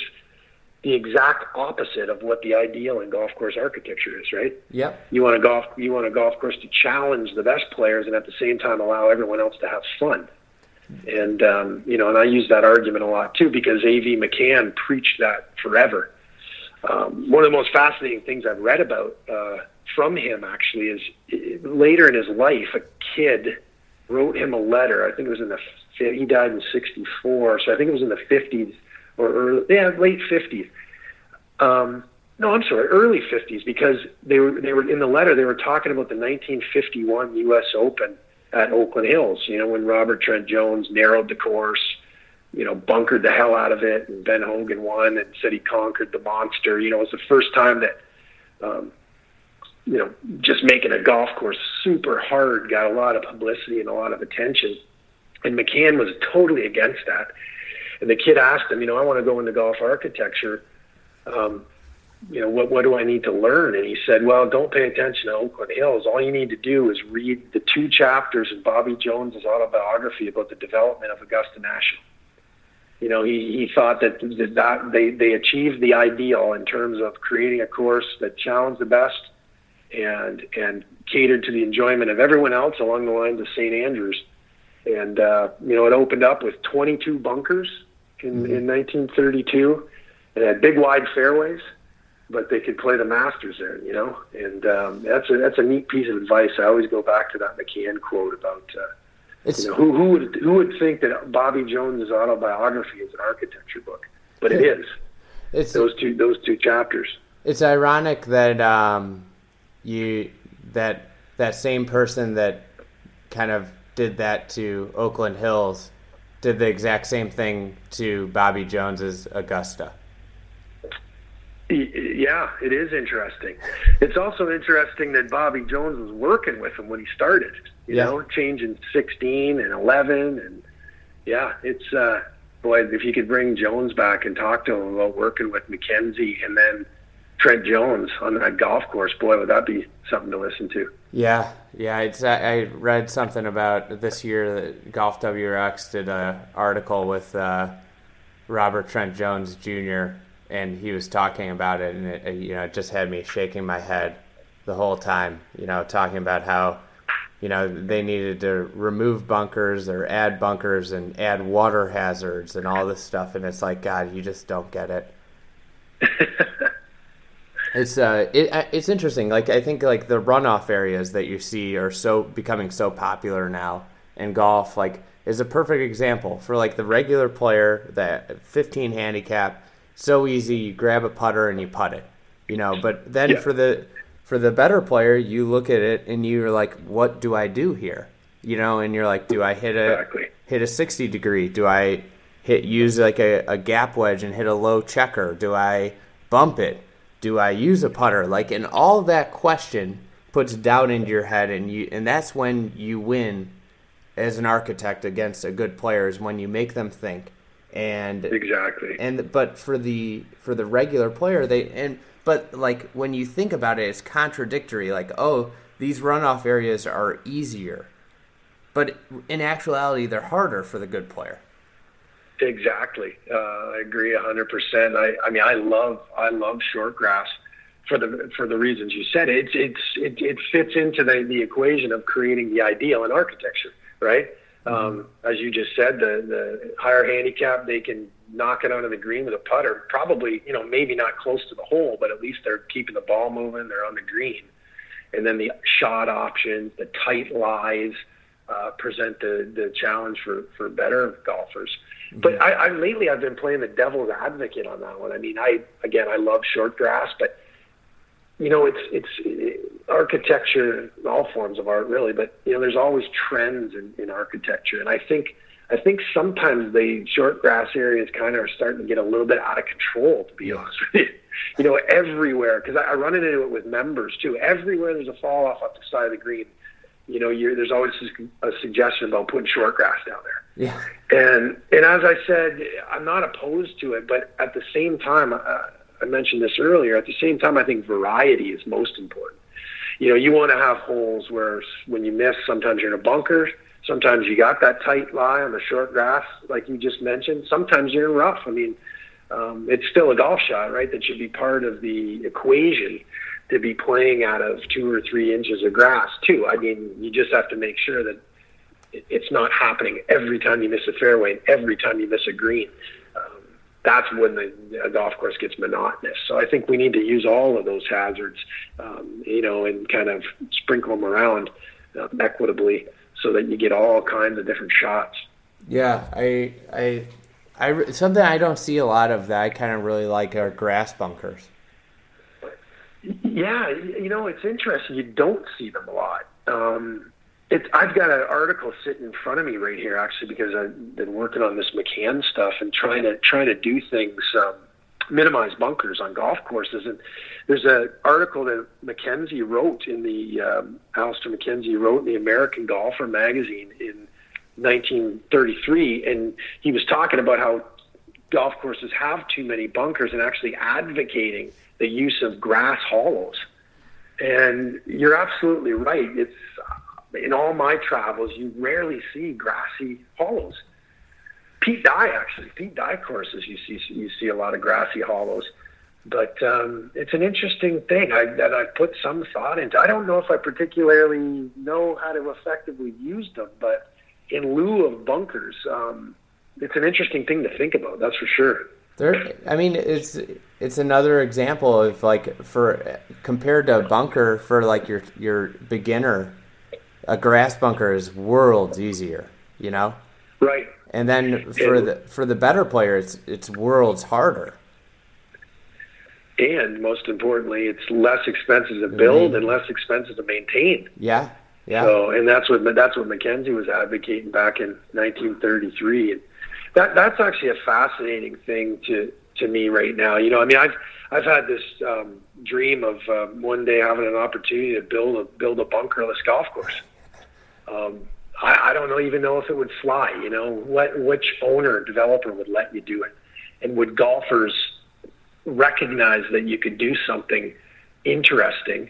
the exact opposite of what the ideal in golf course architecture is, right? Yep. You want a golf you want a golf course to challenge the best players and at the same time allow everyone else to have fun. And um, you know, and I use that argument a lot too because A.V. Macan preached that forever. Um, one of the most fascinating things I've read about uh, from him actually is uh, later in his life, a kid wrote him a letter. I think it was in the he died in '64, so I think it was in the '50s or early, yeah, late '50s. Um, no, I'm sorry, early '50s because they were they were in the letter they were talking about the 1951 U.S. Open at Oakland Hills. You know, when Robert Trent Jones narrowed the course, you know, bunkered the hell out of it, and Ben Hogan won and said he conquered the monster. You know, it was the first time that, um, you know, just making a golf course super hard got a lot of publicity and a lot of attention. And Macan was totally against that. And the kid asked him, you know, I want to go into golf architecture. Um, you know, what, what do I need to learn? And he said, well, don't pay attention to Oakland Hills. All you need to do is read the two chapters in Bobby Jones's autobiography about the development of Augusta National. You know, he, he thought that, that they, they achieved the ideal in terms of creating a course that challenged the best and, and catered to the enjoyment of everyone else along the lines of St. Andrews. And, uh, you know, it opened up with 22 bunkers in, mm-hmm. in 1932 and had big wide fairways but they could play the Masters there, you know. And um, that's a that's a neat piece of advice. I always go back to that Macan quote about, uh, you know, who who would who would think that Bobby Jones's autobiography is an architecture book, but it is. It's those two those two chapters. It's ironic that um, you that that same person that kind of did that to Oakland Hills did the exact same thing to Bobby Jones's Augusta. Yeah, it is interesting. It's also interesting that Bobby Jones was working with him when he started. You yeah. know, changing 16 and 11, and yeah, it's uh, boy, if you could bring Jones back and talk to him about working with MacKenzie and then Trent Jones on that golf course, boy, would that be something to listen to. Yeah, yeah. It's I read something about this year that Golf WRX did an article with uh, Robert Trent Jones Jr and he was talking about it, and it, you know, it just had me shaking my head the whole time. You know, talking about how you know they needed to remove bunkers or add bunkers and add water hazards and all this stuff, and it's like, God, you just don't get it. it's uh, it, it's interesting. Like I think like the runoff areas that you see are so becoming so popular now in golf. Like is a perfect example for like the regular player that 15 handicap so easy. You grab a putter and you putt it, you know. But then yeah. for the for the better player, you look at it and you're like, what do I do here? You know, and you're like, do I hit a exactly. hit a sixty degree? Do I hit use like a, a gap wedge and hit a low checker? Do I bump it? Do I use a putter? Like, and all that question puts doubt into your head, and you and that's when you win as an architect against a good player is when you make them think and exactly. and but for the for the regular player they and but like when you think about it it's contradictory. Like oh these runoff areas are easier. But in actuality they're harder for the good player. Exactly. Uh, i agree 100% i i mean i love i love short grass for the for the reasons you said. It's it's it, it fits into the the equation of creating the ideal in architecture right Um, as you just said, the the higher handicap, they can knock it out of the green with a putter. Probably, you know, maybe not close to the hole, but at least they're keeping the ball moving. They're on the green, and then the shot options, the tight lies, uh, present the the challenge for for better golfers. Mm-hmm. But I, I lately I've been playing the devil's advocate on that one. I mean, I again I love short grass, but you know, it's it's architecture, all forms of art, really. But you know, there's always trends in, in architecture, and I think I think sometimes the short grass areas kind of are starting to get a little bit out of control. To be honest with you, you know, everywhere because I, I run into it with members too. Everywhere there's a fall off up the side of the green. You know, you're, there's always a suggestion about putting short grass down there. Yeah. And and as I said, I'm not opposed to it, but at the same time. Uh, I mentioned this earlier. At the same time, I think variety is most important. You know, you want to have holes where when you miss, sometimes you're in a bunker. Sometimes you got that tight lie on the short grass, like you just mentioned. Sometimes you're in rough. I mean, um, it's still a golf shot, right? That should be part of the equation to be playing out of two or three inches of grass too. I mean, you just have to make sure that it's not happening every time you miss a fairway and every time you miss a green that's when the, the golf course gets monotonous. So I think we need to use all of those hazards, um, you know, and kind of sprinkle them around uh, equitably so that you get all kinds of different shots. Yeah, I, I, I, something I don't see a lot of that I kind of really like are grass bunkers. Yeah, you know, it's interesting. You don't see them a lot. Um, it's, I've got an article sitting in front of me right here, actually, because I've been working on this Macan stuff and trying to trying to do things, um, minimize bunkers on golf courses. And there's an article that MacKenzie wrote in the um, Alister MacKenzie wrote in the American Golfer magazine in 1933, and he was talking about how golf courses have too many bunkers and actually advocating the use of grass hollows. And you're absolutely right. It's in all my travels, you rarely see grassy hollows. Pete Dye actually, Pete Dye courses, you see you see a lot of grassy hollows. But um, it's an interesting thing I, that I put some thought into. I don't know if I particularly know how to effectively use them, but in lieu of bunkers, um, it's an interesting thing to think about. That's for sure. There, I mean, it's it's another example of like for compared to a bunker for like your your beginner a grass bunker is worlds easier, you know? Right. And then for and, the for the better player, it's it's worlds harder. And most importantly, it's less expensive to build mm-hmm. and less expensive to maintain. Yeah, yeah. So, and that's what that's what MacKenzie was advocating back in 1933, and that that's actually a fascinating thing to to me right now. You know, I mean, I've I've had this um, dream of um, one day having an opportunity to build a build a bunkerless golf course. Um, I, I don't know even know if it would fly. You know, what which owner developer would let you do it, and would golfers recognize that you could do something interesting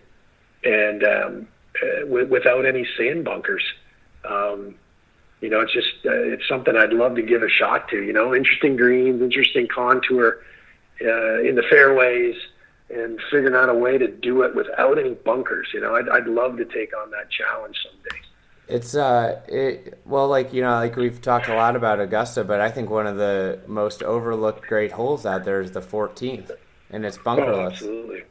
and um, uh, w- without any sand bunkers. Um, you know, it's just uh, it's something I'd love to give a shot to. You know, interesting greens, interesting contour uh, in the fairways, and figuring out a way to do it without any bunkers. You know, I'd, I'd love to take on that challenge someday. It's uh, it well, like you know, like we've talked a lot about Augusta, but I think one of the most overlooked great holes out there is the 14th, and it's bunkerless. Oh, absolutely.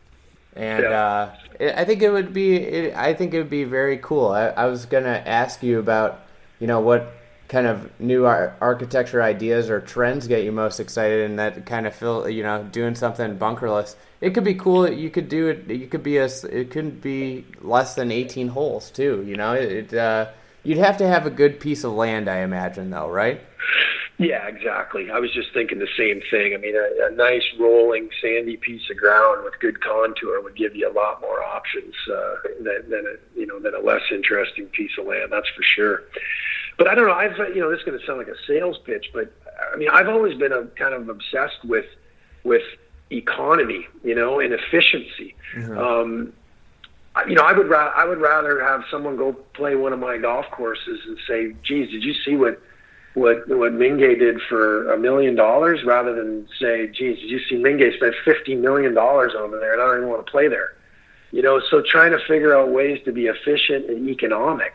And yeah. uh, it, I think it would be, it, I think it would be very cool. I, I was gonna ask you about, you know, what kind of new ar- architecture ideas or trends get you most excited, and that kind of feel, you know, doing something bunkerless it could be cool. You could do it. You could be a. It couldn't be less than eighteen holes too. You know, it. Uh, you'd have to have a good piece of land, I imagine, though, right? Yeah, exactly. I was just thinking the same thing. I mean, a, a nice rolling sandy piece of ground with good contour would give you a lot more options uh, than, than a you know than a less interesting piece of land. That's for sure. But I don't know. I've you know this is going to sound like a sales pitch, but I mean I've always been a kind of obsessed with with economy, you know, and efficiency. Mm-hmm. Um, you know, I would ra- I would rather have someone go play one of my golf courses and say, "Geez, did you see what what what Mingay did for a million dollars?" Rather than say, "Geez, did you see Mingay spent fifty million dollars over there, and I don't even want to play there." You know, so trying to figure out ways to be efficient and economic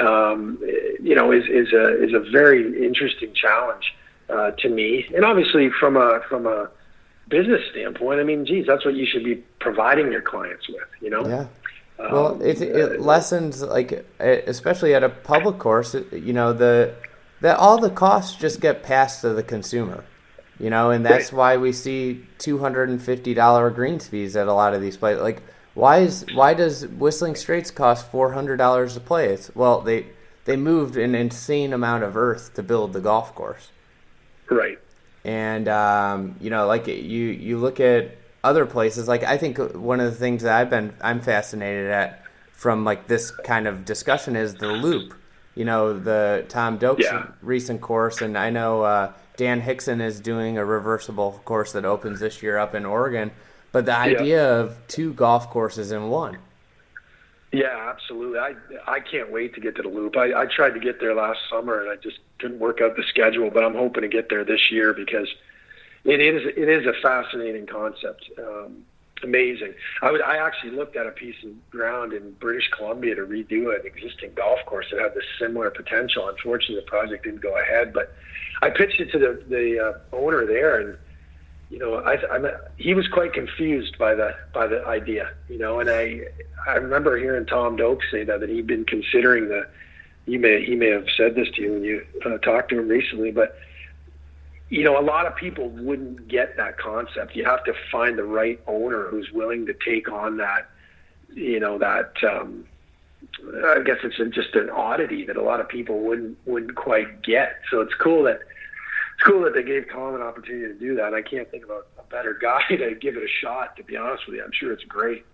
um, you know, is is a is a very interesting challenge uh, to me. And obviously, from a from a business standpoint, I mean, geez, that's what you should be providing your clients with. You know. Yeah. Well, um, it, it lessens like especially at a public course, you know the that all the costs just get passed to the consumer, you know, and that's right. why we see two hundred and fifty dollar greens fees at a lot of these places. Like, why is why does Whistling Straits cost four hundred dollars to play? It's well they they moved an insane amount of earth to build the golf course, right? And um, you know, like you you look at other places. Like I think one of the things that I've been I'm fascinated at from like this kind of discussion is the loop. You know, the Tom Doak's yeah. recent course, and I know uh, Dan Hixson is doing a reversible course that opens this year up in Oregon. But the idea yeah. of two golf courses in one. Yeah, absolutely. I I can't wait to get to the loop. I, I tried to get there last summer and I just couldn't work out the schedule, but I'm hoping to get there this year because it is it is a fascinating concept. Um, amazing. I would I actually looked at a piece of ground in British Columbia to redo an existing golf course that had this similar potential. Unfortunately, the project didn't go ahead, but I pitched it to the the uh, owner there, and you know, I, I'm, he was quite confused by the by the idea, you know, and I I remember hearing Tom Doak say that that he'd been considering the. He may he may have said this to you when you uh, talked to him recently, but you know, a lot of people wouldn't get that concept. You have to find the right owner who's willing to take on that, you know, that, um, I guess it's just an oddity that a lot of people wouldn't, wouldn't quite get. So it's cool that, it's cool that they gave Tom an opportunity to do that. I can't think of a, a better guy to give it a shot, to be honest with you. I'm sure it's great.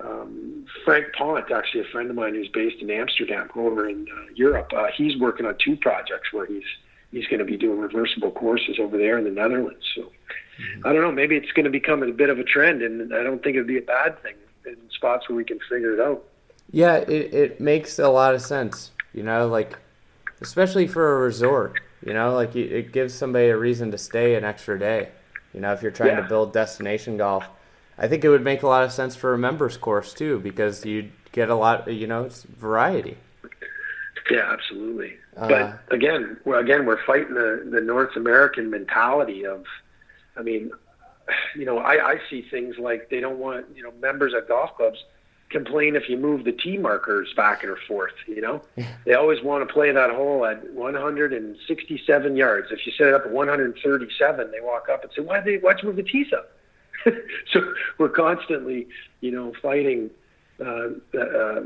Um, Frank Pont, actually a friend of mine who's based in Amsterdam over in uh, Europe, uh, he's working on two projects where he's, he's going to be doing reversible courses over there in the Netherlands. So mm-hmm. I don't know. Maybe it's going to become a bit of a trend, and I don't think it'd be a bad thing in spots where we can figure it out. Yeah, it it makes a lot of sense. You know, like especially for a resort. You know, like it gives somebody a reason to stay an extra day. You know, if you're trying yeah. to build destination golf, I think it would make a lot of sense for a members course too, because you'd get a lot. You know, it's variety. Yeah, absolutely. Uh, but again, we're, again, we're fighting the, the North American mentality of, I mean, you know, I, I see things like they don't want, you know, members at golf clubs complain if you move the tee markers back and forth. You know, they always want to play that hole at 167 yards. If you set it up at 137, they walk up and say, "Why they? Why'd you move the tees up?" so we're constantly, you know, fighting uh, uh,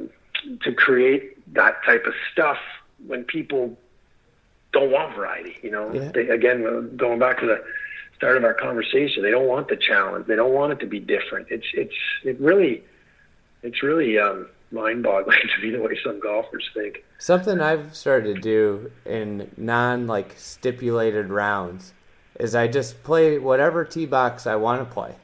to create that type of stuff when people don't want variety. You know, yeah. they, again, uh, going back to the start of our conversation, they don't want the challenge. They don't want it to be different. It's it's it really it's really um, mind-boggling to me the way some golfers think. Something I've started to do in non like stipulated rounds is I just play whatever tee box I want to play.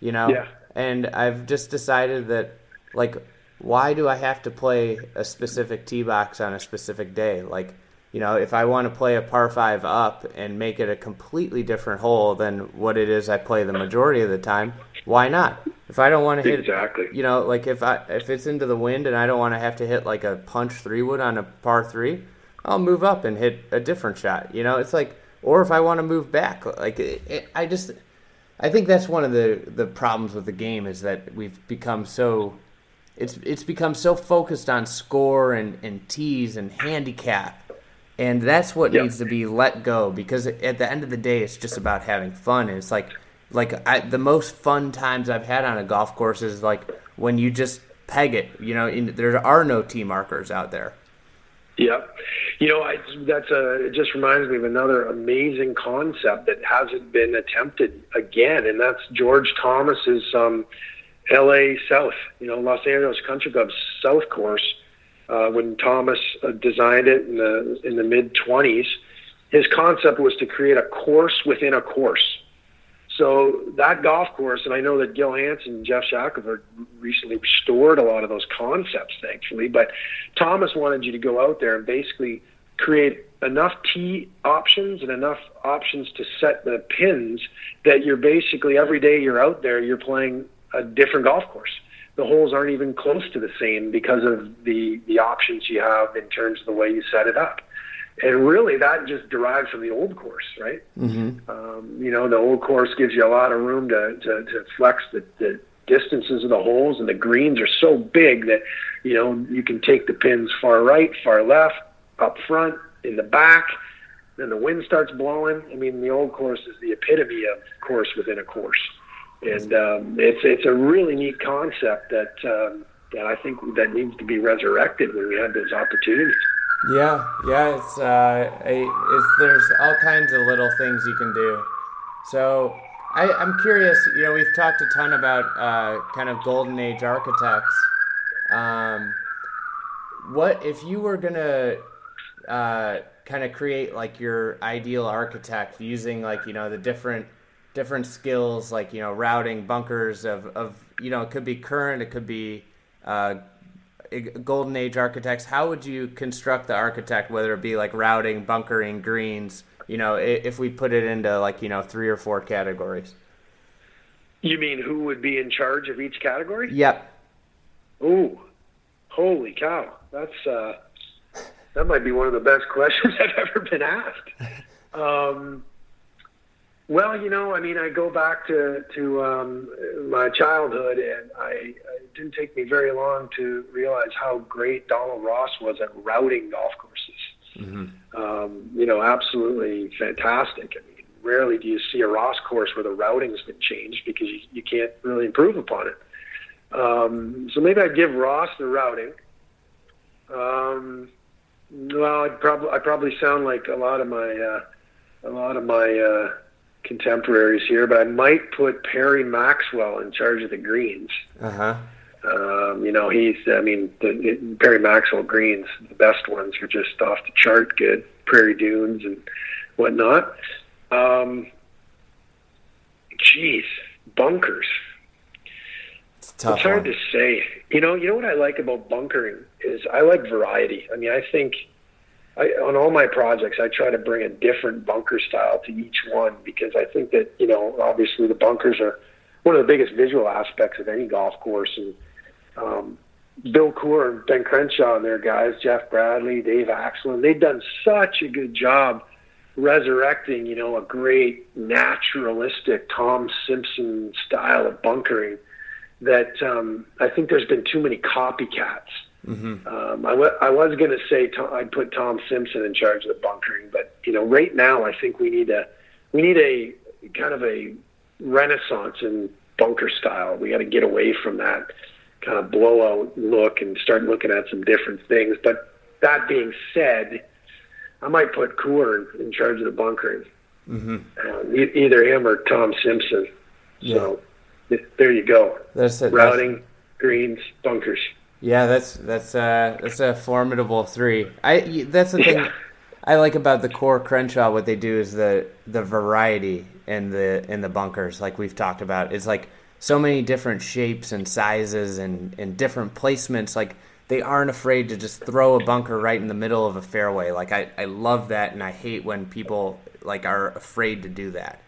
You know, yeah. and I've just decided that like why do I have to play a specific tee box on a specific day? Like, you know, if I want to play a par five up and make it a completely different hole than what it is I play the majority of the time, why not? If I don't want to hit exactly, you know, like if I if it's into the wind and I don't want to have to hit like a punch three wood on a par three, I'll move up and hit a different shot. You know, it's like, or if I want to move back, like it, it, I just, I think that's one of the the problems with the game is that we've become so it's it's become so focused on score and, and tees and handicap. And that's what yep. needs to be let go because at the end of the day, it's just about having fun. And it's like, like I, the most fun times I've had on a golf course is like when you just peg it. You know, in, there are no tee markers out there. Yep. You know, I, that's a, it just reminds me of another amazing concept that hasn't been attempted again, and that's George Thomas's um, L.A. South, you know, Los Angeles Country Club South course. Uh, when Thomas uh, designed it in the in the mid 20s, his concept was to create a course within a course. So that golf course, and I know that Gil Hanse and Geoff Shackelford recently restored a lot of those concepts, thankfully. But Thomas wanted you to go out there and basically create enough tee options and enough options to set the pins that you're basically every day you're out there, you're playing a different golf course. The holes aren't even close to the same because of the the options you have in terms of the way you set it up. And really, that just derives from the old course, right? Mm-hmm. Um, you know, the old course gives you a lot of room to to, to flex the, the distances of the holes, and the greens are so big that you know you can take the pins far right, far left, up front, in the back. Then the wind starts blowing. I mean, the old course is the epitome of course within a course and um, it's it's a really neat concept that um, that I think that needs to be resurrected when we have those opportunities. Yeah, yeah, it's uh, a, it's there's all kinds of little things you can do. So I, I'm curious. You know, we've talked a ton about uh, kind of golden age architects. Um, what if you were gonna uh, kind of create like your ideal architect using like you know the different different skills like you know routing bunkers of, of you know it could be current it could be uh, golden age architects. How would you construct the architect whether it be like routing bunkering greens you know if we put it into like you know three or four categories? You mean who would be in charge of each category? Yep. Oh holy cow. That's uh that might be one of the best questions i've ever been asked. Um well, you know, I mean, I go back to to um, my childhood, and I, it didn't take me very long to realize how great Donald Ross was at routing golf courses. Mm-hmm. Um, you know, absolutely fantastic. I mean, rarely do you see a Ross course where the routing's been changed because you, you can't really improve upon it. Um, so maybe I'd give Ross the routing. Um, well, I'd probably I probably sound like a lot of my uh, a lot of my uh, contemporaries here, but I might put Perry Maxwell in charge of the greens. Uh huh. Um, you know, he's, I mean, the, the, Perry Maxwell greens, the best ones are just off the chart good, prairie dunes and whatnot. Um, geez, bunkers. It's, tough it's hard one. to say. You know, you know what I like about bunkering is I like variety. I mean, I think I, on all my projects, I try to bring a different bunker style to each one because I think that you know, obviously, the bunkers are one of the biggest visual aspects of any golf course. And um, Bill Coore and Ben Crenshaw and their guys, Jeff Bradley, Dave Axland, they've done such a good job resurrecting, you know, a great naturalistic Tom Simpson style of bunkering that um, I think there's been too many copycats Mm-hmm. Um, I, w- I was going to say Tom, I'd put Tom Simpson in charge of the bunkering, but you know, right now I think we need a we need a kind of a renaissance in bunker style. We got to get away from that kind of blowout look and start looking at some different things. But that being said, I might put Coore in, in charge of the bunkering. Mm-hmm. Um, e- either him or Tom Simpson. Yeah. So there you go. That's it. Routing, that's... greens, bunkers. Yeah, that's that's uh that's a formidable three. I that's the thing. I like about the Coore Crenshaw. What they do is the the variety in the in the bunkers, like we've talked about. It's like so many different shapes and sizes and and different placements. Like they aren't afraid to just throw a bunker right in the middle of a fairway. Like I I love that, and I hate when people like are afraid to do that.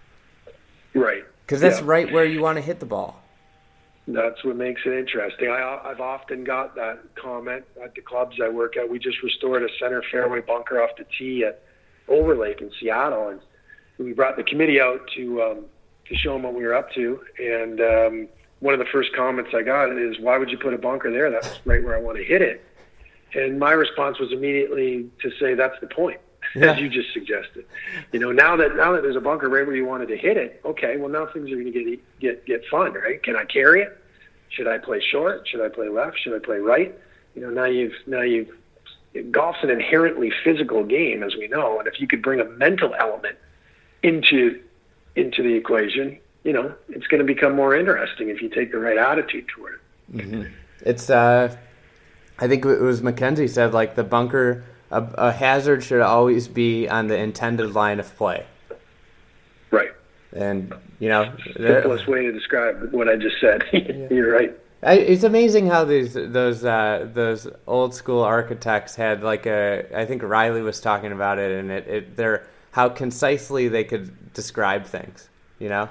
Right. Because that's yeah. right where you want to hit the ball that's what makes it interesting. I, I've often got that comment at the clubs I work at. We just restored a center fairway bunker off the tee at Overlake in Seattle, and we brought the committee out to um, to show them what we were up to. And um, one of the first comments I got is, "Why would you put a bunker there? That's right where I want to hit it." And my response was immediately to say, "That's the point." Yeah. as you just suggested. You know, now that now that there's a bunker right where you wanted to hit it, okay, well now things are going to get get get fun, right? Can I carry it? Should I play short? Should I play left? Should I play right? You know, now you've now you've golf's an inherently physical game, as we know, and if you could bring a mental element into into the equation, you know, it's going to become more interesting if you take the right attitude toward it. Mm-hmm. It's, uh, I think it was MacKenzie said, like the bunker a, a hazard should always be on the intended line of play. Right. And you know, the simplest way to describe what I just said. You're right. I, it's amazing how these those uh, those old school architects had like a. I think Riley was talking about it, and it, it they're how concisely they could describe things. You know.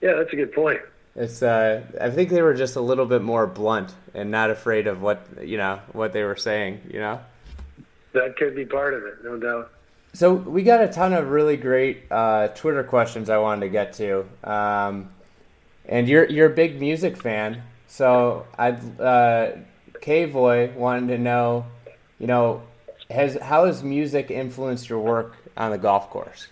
Yeah, that's a good point. It's uh, I think they were just a little bit more blunt and not afraid of what you know what they were saying. You know. That could be part of it, no doubt. So we got a ton of really great uh, Twitter questions I wanted to get to, um, and you're you're a big music fan, so I'd uh, K-Voy wanted to know, you know, has how has music influenced your work on the golf course?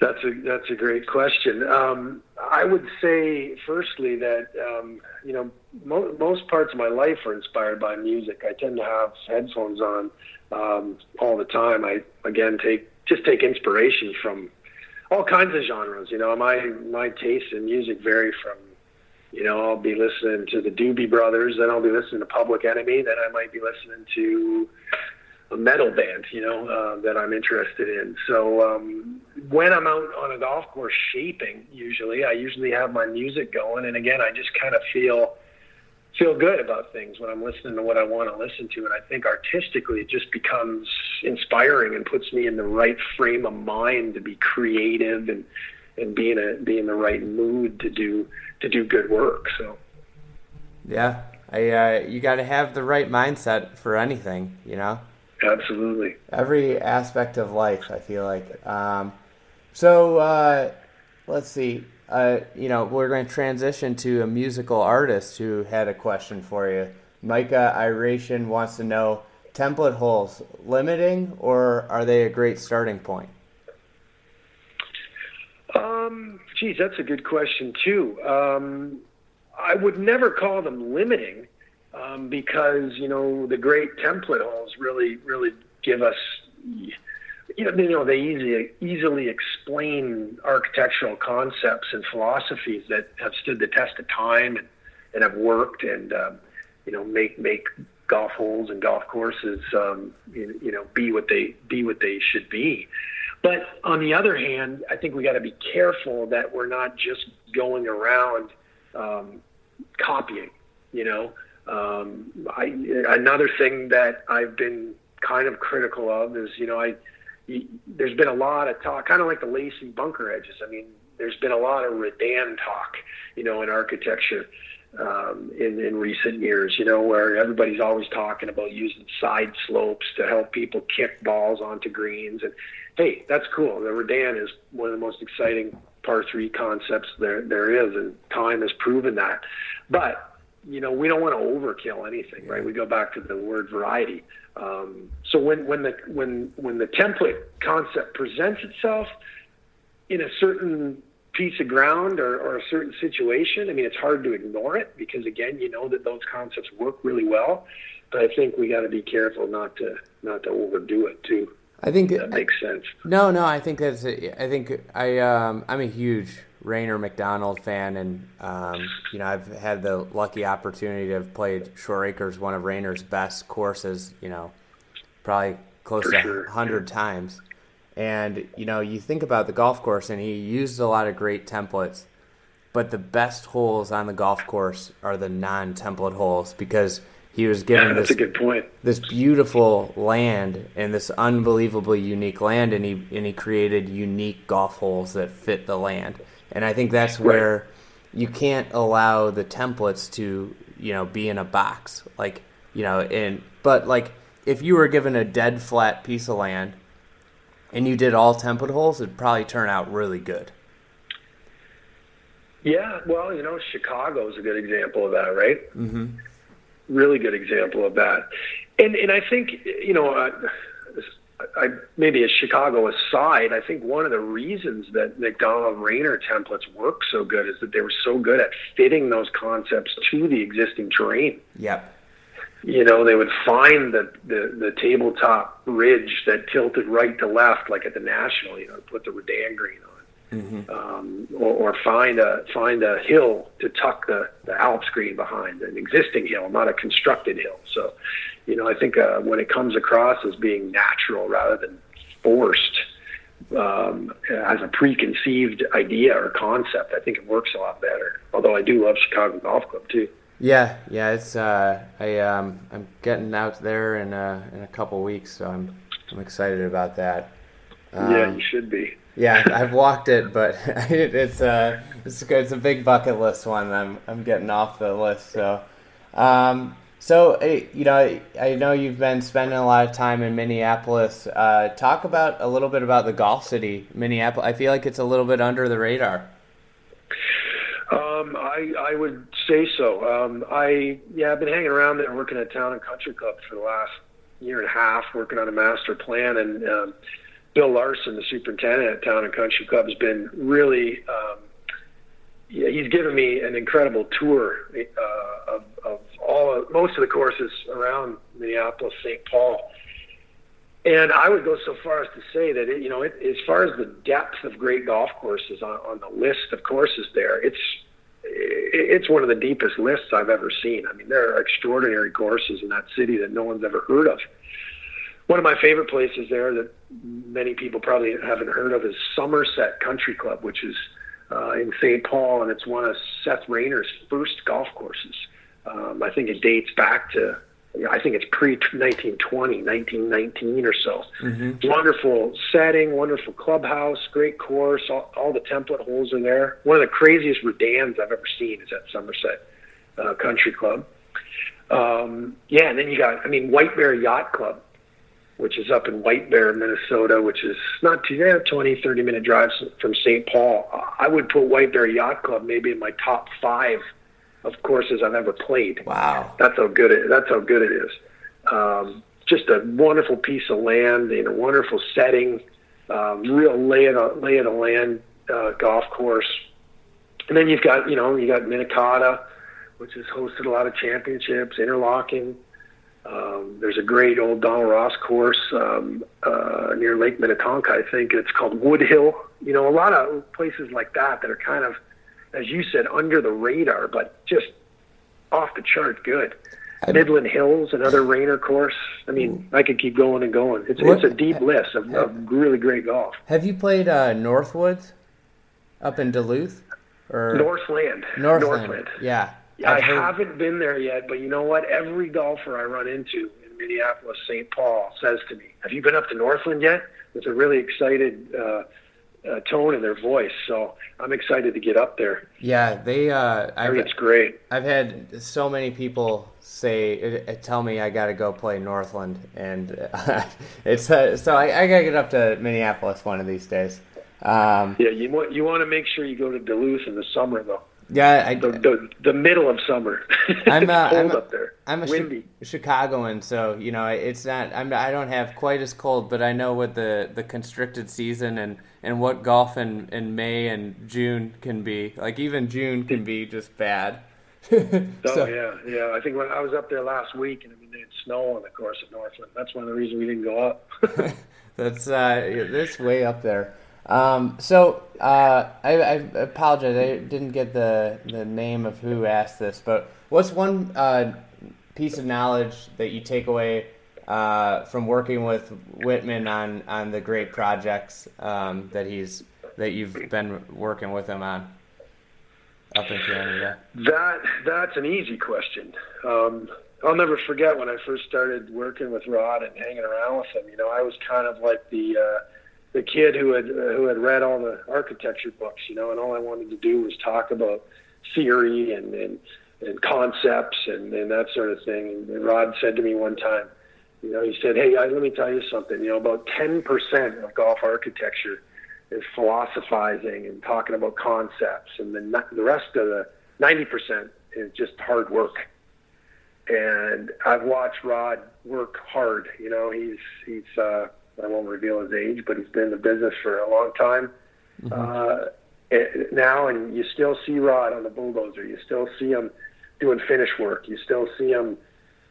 That's a that's a great question. Um, I would say, firstly, that um, you know mo- most parts of my life are inspired by music. I tend to have headphones on um, all the time. I again take just take inspiration from all kinds of genres. You know, my my tastes in music vary from you know I'll be listening to the Doobie Brothers, then I'll be listening to Public Enemy, then I might be listening to metal band, you know, uh, that I'm interested in. So um, when I'm out on a golf course shaping, usually I usually have my music going, and again, I just kind of feel feel good about things when I'm listening to what I want to listen to, and I think artistically it just becomes inspiring and puts me in the right frame of mind to be creative and and be in a be in the right mood to do to do good work. So yeah, I uh, you got to have the right mindset for anything, you know. Absolutely. Every aspect of life, I feel like. Um, so uh, let's see. Uh, you know, we're going to transition to a musical artist who had a question for you. Micah Iration wants to know template holes limiting or are they a great starting point? Um, geez, that's a good question too. Um, I would never call them limiting um, because you know the great template holes really really give us you know, you know they easily easily explain architectural concepts and philosophies that have stood the test of time and, and have worked and um, you know make make golf holes and golf courses um, you, you know be what they be what they should be. But on the other hand, I think we got to be careful that we're not just going around um, copying. You know, um, I, another thing that I've been kind of critical of is, you know, I there's been a lot of talk, kind of like the lacy bunker edges. I mean, there's been a lot of Redan talk, you know, in architecture um, in in recent years. You know, where everybody's always talking about using side slopes to help people kick balls onto greens, and hey, that's cool. The Redan is one of the most exciting par three concepts there there is, and time has proven that. But you know, we don't want to overkill anything, right? We go back to the word variety. Um, so when when the when when the template concept presents itself in a certain piece of ground or, or a certain situation, I mean, it's hard to ignore it because again, you know that those concepts work really well. But I think we got to be careful not to not to overdo it too. I think that makes sense. No, no, I think that's. A, I think I um, I'm a huge Raynor Macdonald fan, and um, you know I've had the lucky opportunity to have played Shore Acres, one of Raynor's best courses. You know, probably close For to sure. hundred times. And you know, you think about the golf course, and he used a lot of great templates, but the best holes on the golf course are the non-template holes because he was given yeah, this this beautiful land and this unbelievably unique land, and he and he created unique golf holes that fit the land. And I think that's where right. you can't allow the templates to, you know, be in a box. Like, you know, and but like if you were given a dead flat piece of land and you did all template holes, it'd probably turn out really good. Yeah, well, you know, Chicago is a good example of that, right? Mm-hmm. Really good example of that, and and I think you know, uh, I, maybe a Chicago aside, I think one of the reasons that Macdonald Raynor templates work so good is that they were so good at fitting those concepts to the existing terrain. Yep. You know, they would find the, the, the tabletop ridge that tilted right to left, like at the National, you know, put the Redan green on. Mm-hmm. Um, or, or find a find a hill to tuck the, the Alps green behind, an existing hill, not a constructed hill. So, you know, I think uh, when it comes across as being natural rather than forced um, as a preconceived idea or concept, I think it works a lot better. Although I do love Chicago Golf Club too. Yeah, yeah, it's uh, I um, I'm getting out there in uh, in a couple weeks, so I'm I'm excited about that. Um, yeah, you should be. Yeah, I've walked it, but it's a it's a, it's a big bucket list one. I'm I'm getting off the list. So, um, so eh, you know, I know you've been spending a lot of time in Minneapolis. Uh, talk about a little bit about the golf city, Minneapolis. I feel like it's a little bit under the radar. Um, I I would say so. Um, I yeah, I've been hanging around there, working at Town and Country Club for the last year and a half, working on a master plan, and um, Bill Larson, the superintendent at Town and Country Club, has been really. Um, yeah, he's given me an incredible tour uh, of, of all of, most of the courses around Minneapolis, St. Paul, and I would go so far as to say that it, you know, it, as far as the depth of great golf courses on, on the list of courses there, it's it's one of the deepest lists I've ever seen. I mean, there are extraordinary courses in that city that no one's ever heard of. One of my favorite places there that many people probably haven't heard of is Somerset Country Club, which is uh, in St. Paul, and it's one of Seth Raynor's first golf courses. Um, I think it dates back to, I think it's pre 1920, 1919 or so. Mm-hmm. Wonderful setting, wonderful clubhouse, great course. All, all, the template holes are there. One of the craziest redans I've ever seen is at Somerset uh, Country Club. Um, yeah, and then you got, I mean, White Bear Yacht Club which is up in White Bear, Minnesota, which is not too bad, 20, 30 minute drives from St. Paul. I would put White Bear Yacht Club maybe in my top five of courses I've ever played. Wow, that's how good it. That's how good it is. Um, just a wonderful piece of land in a wonderful setting, um, real lay of lay of the land uh, golf course. And then you've got you know you got Minikahda, which has hosted a lot of championships, Interlachen. Um, there's a great old Donald Ross course um, uh, near Lake Minnetonka, I think. And it's called Woodhill. You know, a lot of places like that that are kind of, as you said, under the radar, but just off the chart good. I, Midland Hills, another Raynor course. I mean, I could keep going and going. It's what, it's a deep list of, of, really great golf. Have you played uh, Northwoods up in Duluth? Or Northland. Northland. Northland. Yeah. I haven't been there yet, but you know what? Every golfer I run into in Minneapolis, St. Paul, says to me, "Have you been up to Northland yet?" With a really excited uh, uh, tone in their voice. So I'm excited to get up there. Yeah, they. Uh, I think it's great. I've had so many people say, uh, tell me I got to go play Northland, and it's uh, so I, I got to get up to Minneapolis one of these days. Um, yeah, you want you want to make sure you go to Duluth in the summer though. Yeah, I, the, the, the middle of summer. I'm uh, cold I'm, up there. I'm a windy. Chicagoan, so you know it's not. I'm, I don't have quite as cold, but I know what the, the constricted season and, and what golf in, in May and June can be. Like even June can be just bad. oh yeah, yeah. I think when I was up there last week, and I mean they had snow on the course at Northland. That's one of the reasons we didn't go up. that's uh, that's way up there. Um, so uh, I, I, apologize. I didn't get the the name of who asked this, but what's one uh, piece of knowledge that you take away uh, from working with Whitman on, on the great projects um, that he's that you've been working with him on up in Canada? That that's an easy question. Um, I'll never forget when I first started working with Rod and hanging around with him. You know, I was kind of like the uh, the kid who had uh, who had read all the architecture books, you know, and all I wanted to do was talk about theory and and, and concepts and, and that sort of thing. And Rod said to me one time, you know, he said, "Hey, I, let me tell you something. You know, about ten percent of golf architecture is philosophizing and talking about concepts, and then the rest of the ninety percent is just hard work." And I've watched Rod work hard. You know, he's he's uh, I won't reveal his age, but he's been in the business for a long time mm-hmm. uh, now, and you still see Rod on the bulldozer. You still see him doing finish work. You still see him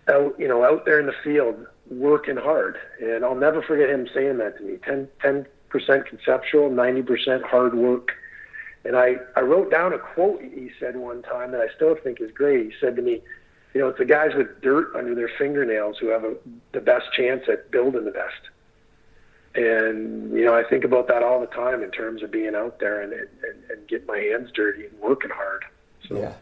out, you know, out there in the field working hard. And I'll never forget him saying that to me. 10 percent conceptual, ninety percent hard work. And I, I wrote down a quote he said one time that I still think is great. He said to me, you know, it's the guys with dirt under their fingernails who have a, the best chance at building the best. And you know, I think about that all the time in terms of being out there and and, and getting my hands dirty and working hard. So. Yeah,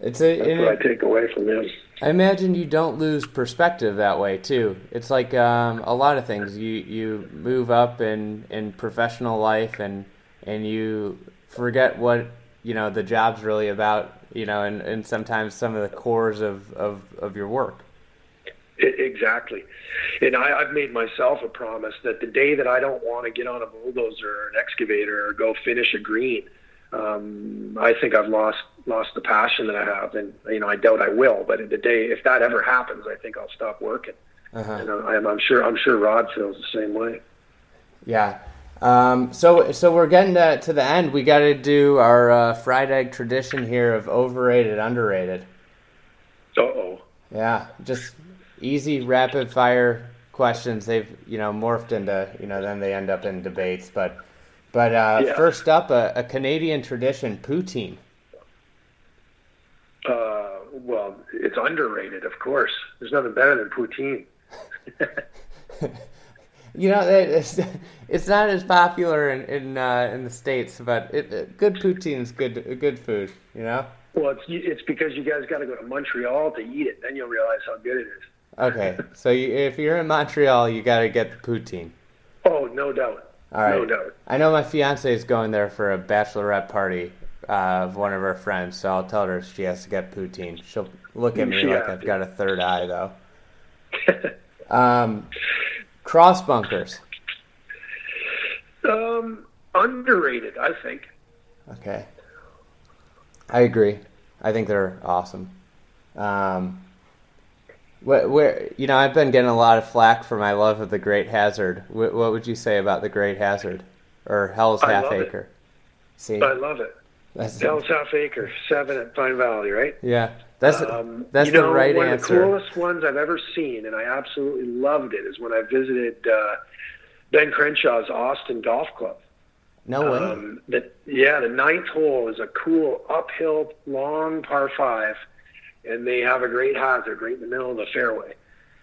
It's a. That's and what I take away from him. I imagine you don't lose perspective that way too. It's like um, a lot of things. You you move up in, in professional life and and you forget what you know the job's really about. You know, and, and sometimes some of the cores of, of, of your work. Exactly. And I, I've made myself a promise that the day that I don't want to get on a bulldozer or an excavator or go finish a green, um, I think I've lost lost the passion that I have, and you know I doubt I will. But the day if that ever happens, I think I'll stop working. Uh-huh. And I'm, I'm sure I'm sure Rod feels the same way. Yeah. Um, so so we're getting to, to the end. We got to do our uh, fried egg tradition here of overrated, underrated. Uh oh. Yeah, just easy, rapid fire questions. They've you know morphed into you know then they end up in debates. But but uh, Yeah. first up, a, a Canadian tradition, poutine. Uh, well, it's underrated, of course. There's nothing better than poutine. You know, it's, it's not as popular in in, uh, in the states, but it, it, good poutine is good good food. You know. Well, it's it's because you guys got to go to Montreal to eat it. Then you'll realize how good it is. Okay, so you, if you're in Montreal, you got to get the poutine. Oh, no doubt. All right. No doubt. I know my fiance is going there for a bachelorette party uh, of one of her friends, so I'll tell her she has to get poutine. She'll look at me She like I've got a third eye, though. Um, cross bunkers. Um, underrated, I think. Okay. I agree. I think they're awesome. Um, where, where you know I've been getting a lot of flack for my love of the Great Hazard. What, what would you say about the Great Hazard or Hell's I Half love it. Acre? See, I love it. that's Hell's Half Acre, seven at Pine Valley, right? yeah, that's Um, that's you the know, right one answer. of the coolest ones I've ever seen, and I absolutely loved it, is when I visited uh, Ben Crenshaw's Austin Golf Club. No way. Um, the, yeah, the ninth hole is a cool uphill, long par five, and they have a great hazard right in the middle of the fairway.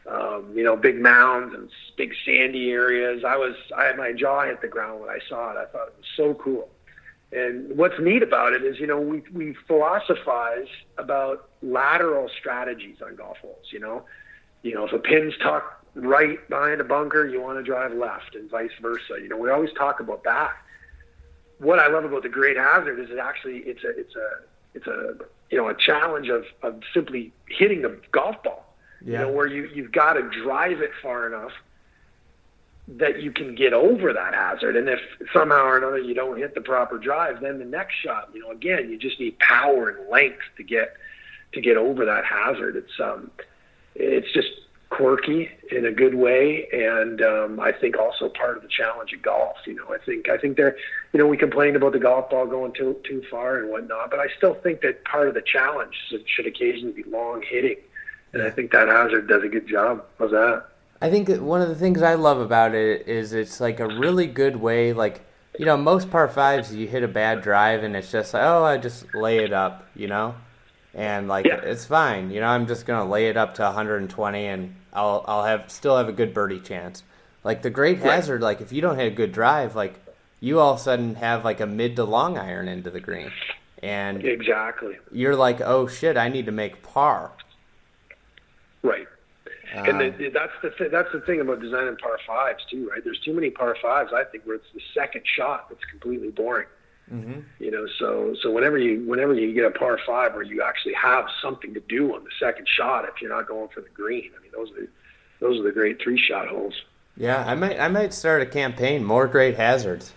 Um, you know, big mounds and big sandy areas. I was, I had my jaw hit the ground when I saw it. I thought it was so cool. And what's neat about it is, you know, we we philosophize about lateral strategies on golf holes. You know, you know, if a pin's tucked right behind a bunker, you want to drive left, and vice versa. You know, we always talk about that what I love about the Great Hazard is it actually it's a it's a it's a you know a challenge of of simply hitting the golf ball. Yeah. You know where you you've got to drive it far enough that you can get over that hazard. And if somehow or another you don't hit the proper drive, then the next shot, you know, again, you just need power and length to get to get over that hazard. It's um it's just quirky in a good way and um I think also part of the challenge of golf. You know, I think I think there you know, we complained about the golf ball going too too far and whatnot, but I still think that part of the challenge should, should occasionally be long hitting. And I think that hazard does a good job. How's that? I think one of the things I love about it is it's like a really good way. Like you know, most par fives you hit a bad drive and it's just like, oh, I just lay it up, you know, and like Yeah. it's fine. You know, I'm just gonna lay it up to 120 and I'll I'll have still have a good birdie chance. Like the great Right. hazard, like if you don't hit a good drive, like you all of a sudden have like a mid to long iron into the green, and Exactly. you're like, oh shit, I need to make par. Right. Um, And the, that's the th- that's the thing about designing par fives too, right? There's too many par fives. I think where it's the second shot that's completely boring. Mhm. You know, so so whenever you whenever you get a par five where you actually have something to do on the second shot, if you're not going for the green, I mean those are the, those are the great three shot holes. yeah, I might I might start a campaign more great hazards.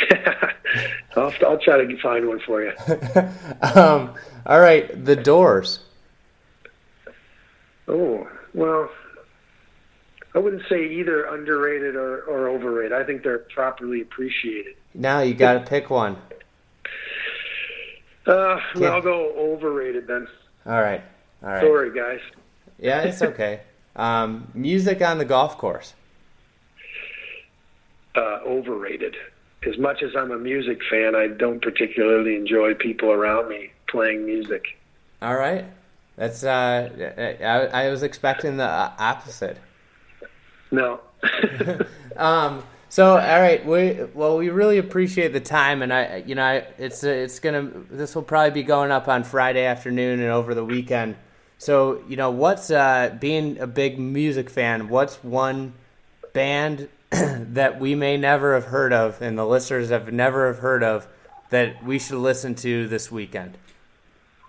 I'll, I'll try to find one for you. um, all right, the doors. Oh well, I wouldn't say either underrated or, or overrated. I think they're properly appreciated. Now you got to pick one. Uh, Yeah. I'll go overrated then. All right, all right. Sorry, guys. Yeah, it's okay. Um, music on the golf course. uh, overrated. As much as I'm a music fan, I don't particularly enjoy people around me playing music. All right, that's. Uh, I, I was expecting the uh, opposite. No. Um, So, all right, we well, we really appreciate the time, and I, you know, I, it's it's gonna this will probably be going up on Friday afternoon and over the weekend. So, you know, what's uh, being a big music fan? What's one band that we may never have heard of, and the listeners have never have heard of, that we should listen to this weekend?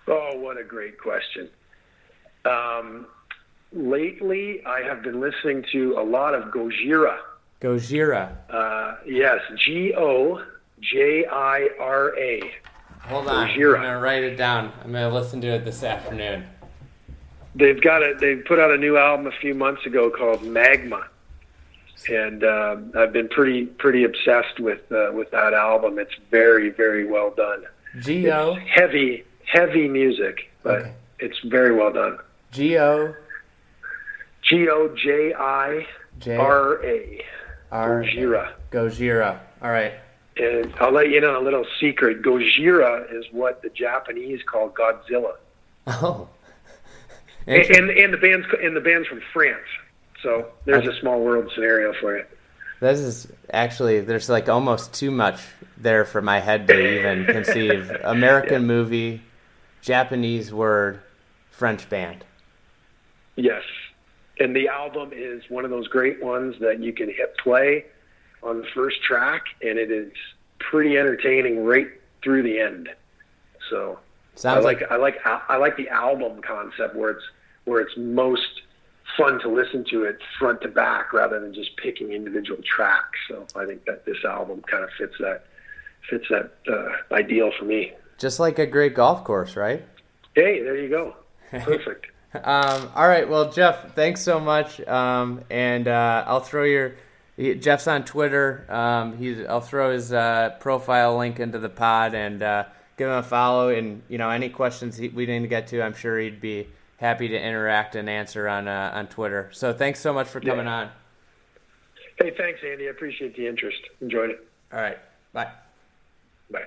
Oh, what a great question. Um, lately, I have been listening to a lot of Gojira. Gojira. Uh, yes, G O J I R A. Hold on. Gojira. I'm gonna write it down. I'm gonna listen to it this afternoon. They've got a. They put out a new album a few months ago called Magma, and uh, I've been pretty pretty obsessed with uh, with that album. It's very very well done. G O. Heavy heavy music, but okay. it's very well done. G O. G O J I R A. Gojira. Gojira. All right. And I'll let you know a little secret. Gojira is what the Japanese call Godzilla. Oh. And, and, and the band's and the band's from France. So there's a small world scenario for you. This is actually there's like almost too much there for my head to even conceive. American yeah. movie, Japanese word, French band. Yes, and the album is one of those great ones that you can hit play on the first track, and it is pretty entertaining right through the end. So Sounds I like, like I like I like the album concept where it's where it's most fun to listen to it front to back rather than just picking individual tracks. So I think that this album kind of fits that fits that uh, ideal for me. Just like a great golf course, right? Hey, there you go. Perfect. Um, all right. Well, Jeff, thanks so much. Um, and uh, I'll throw your Jeff's on Twitter. Um, he's I'll throw his uh, profile link into the pod and uh, give him a follow. And you know, any questions he, we didn't get to, I'm sure he'd be happy to interact and answer on uh, on Twitter. So thanks so much for coming yeah. on. Hey, thanks, Andy. I appreciate the interest. Enjoyed it. All right. Bye. Bye.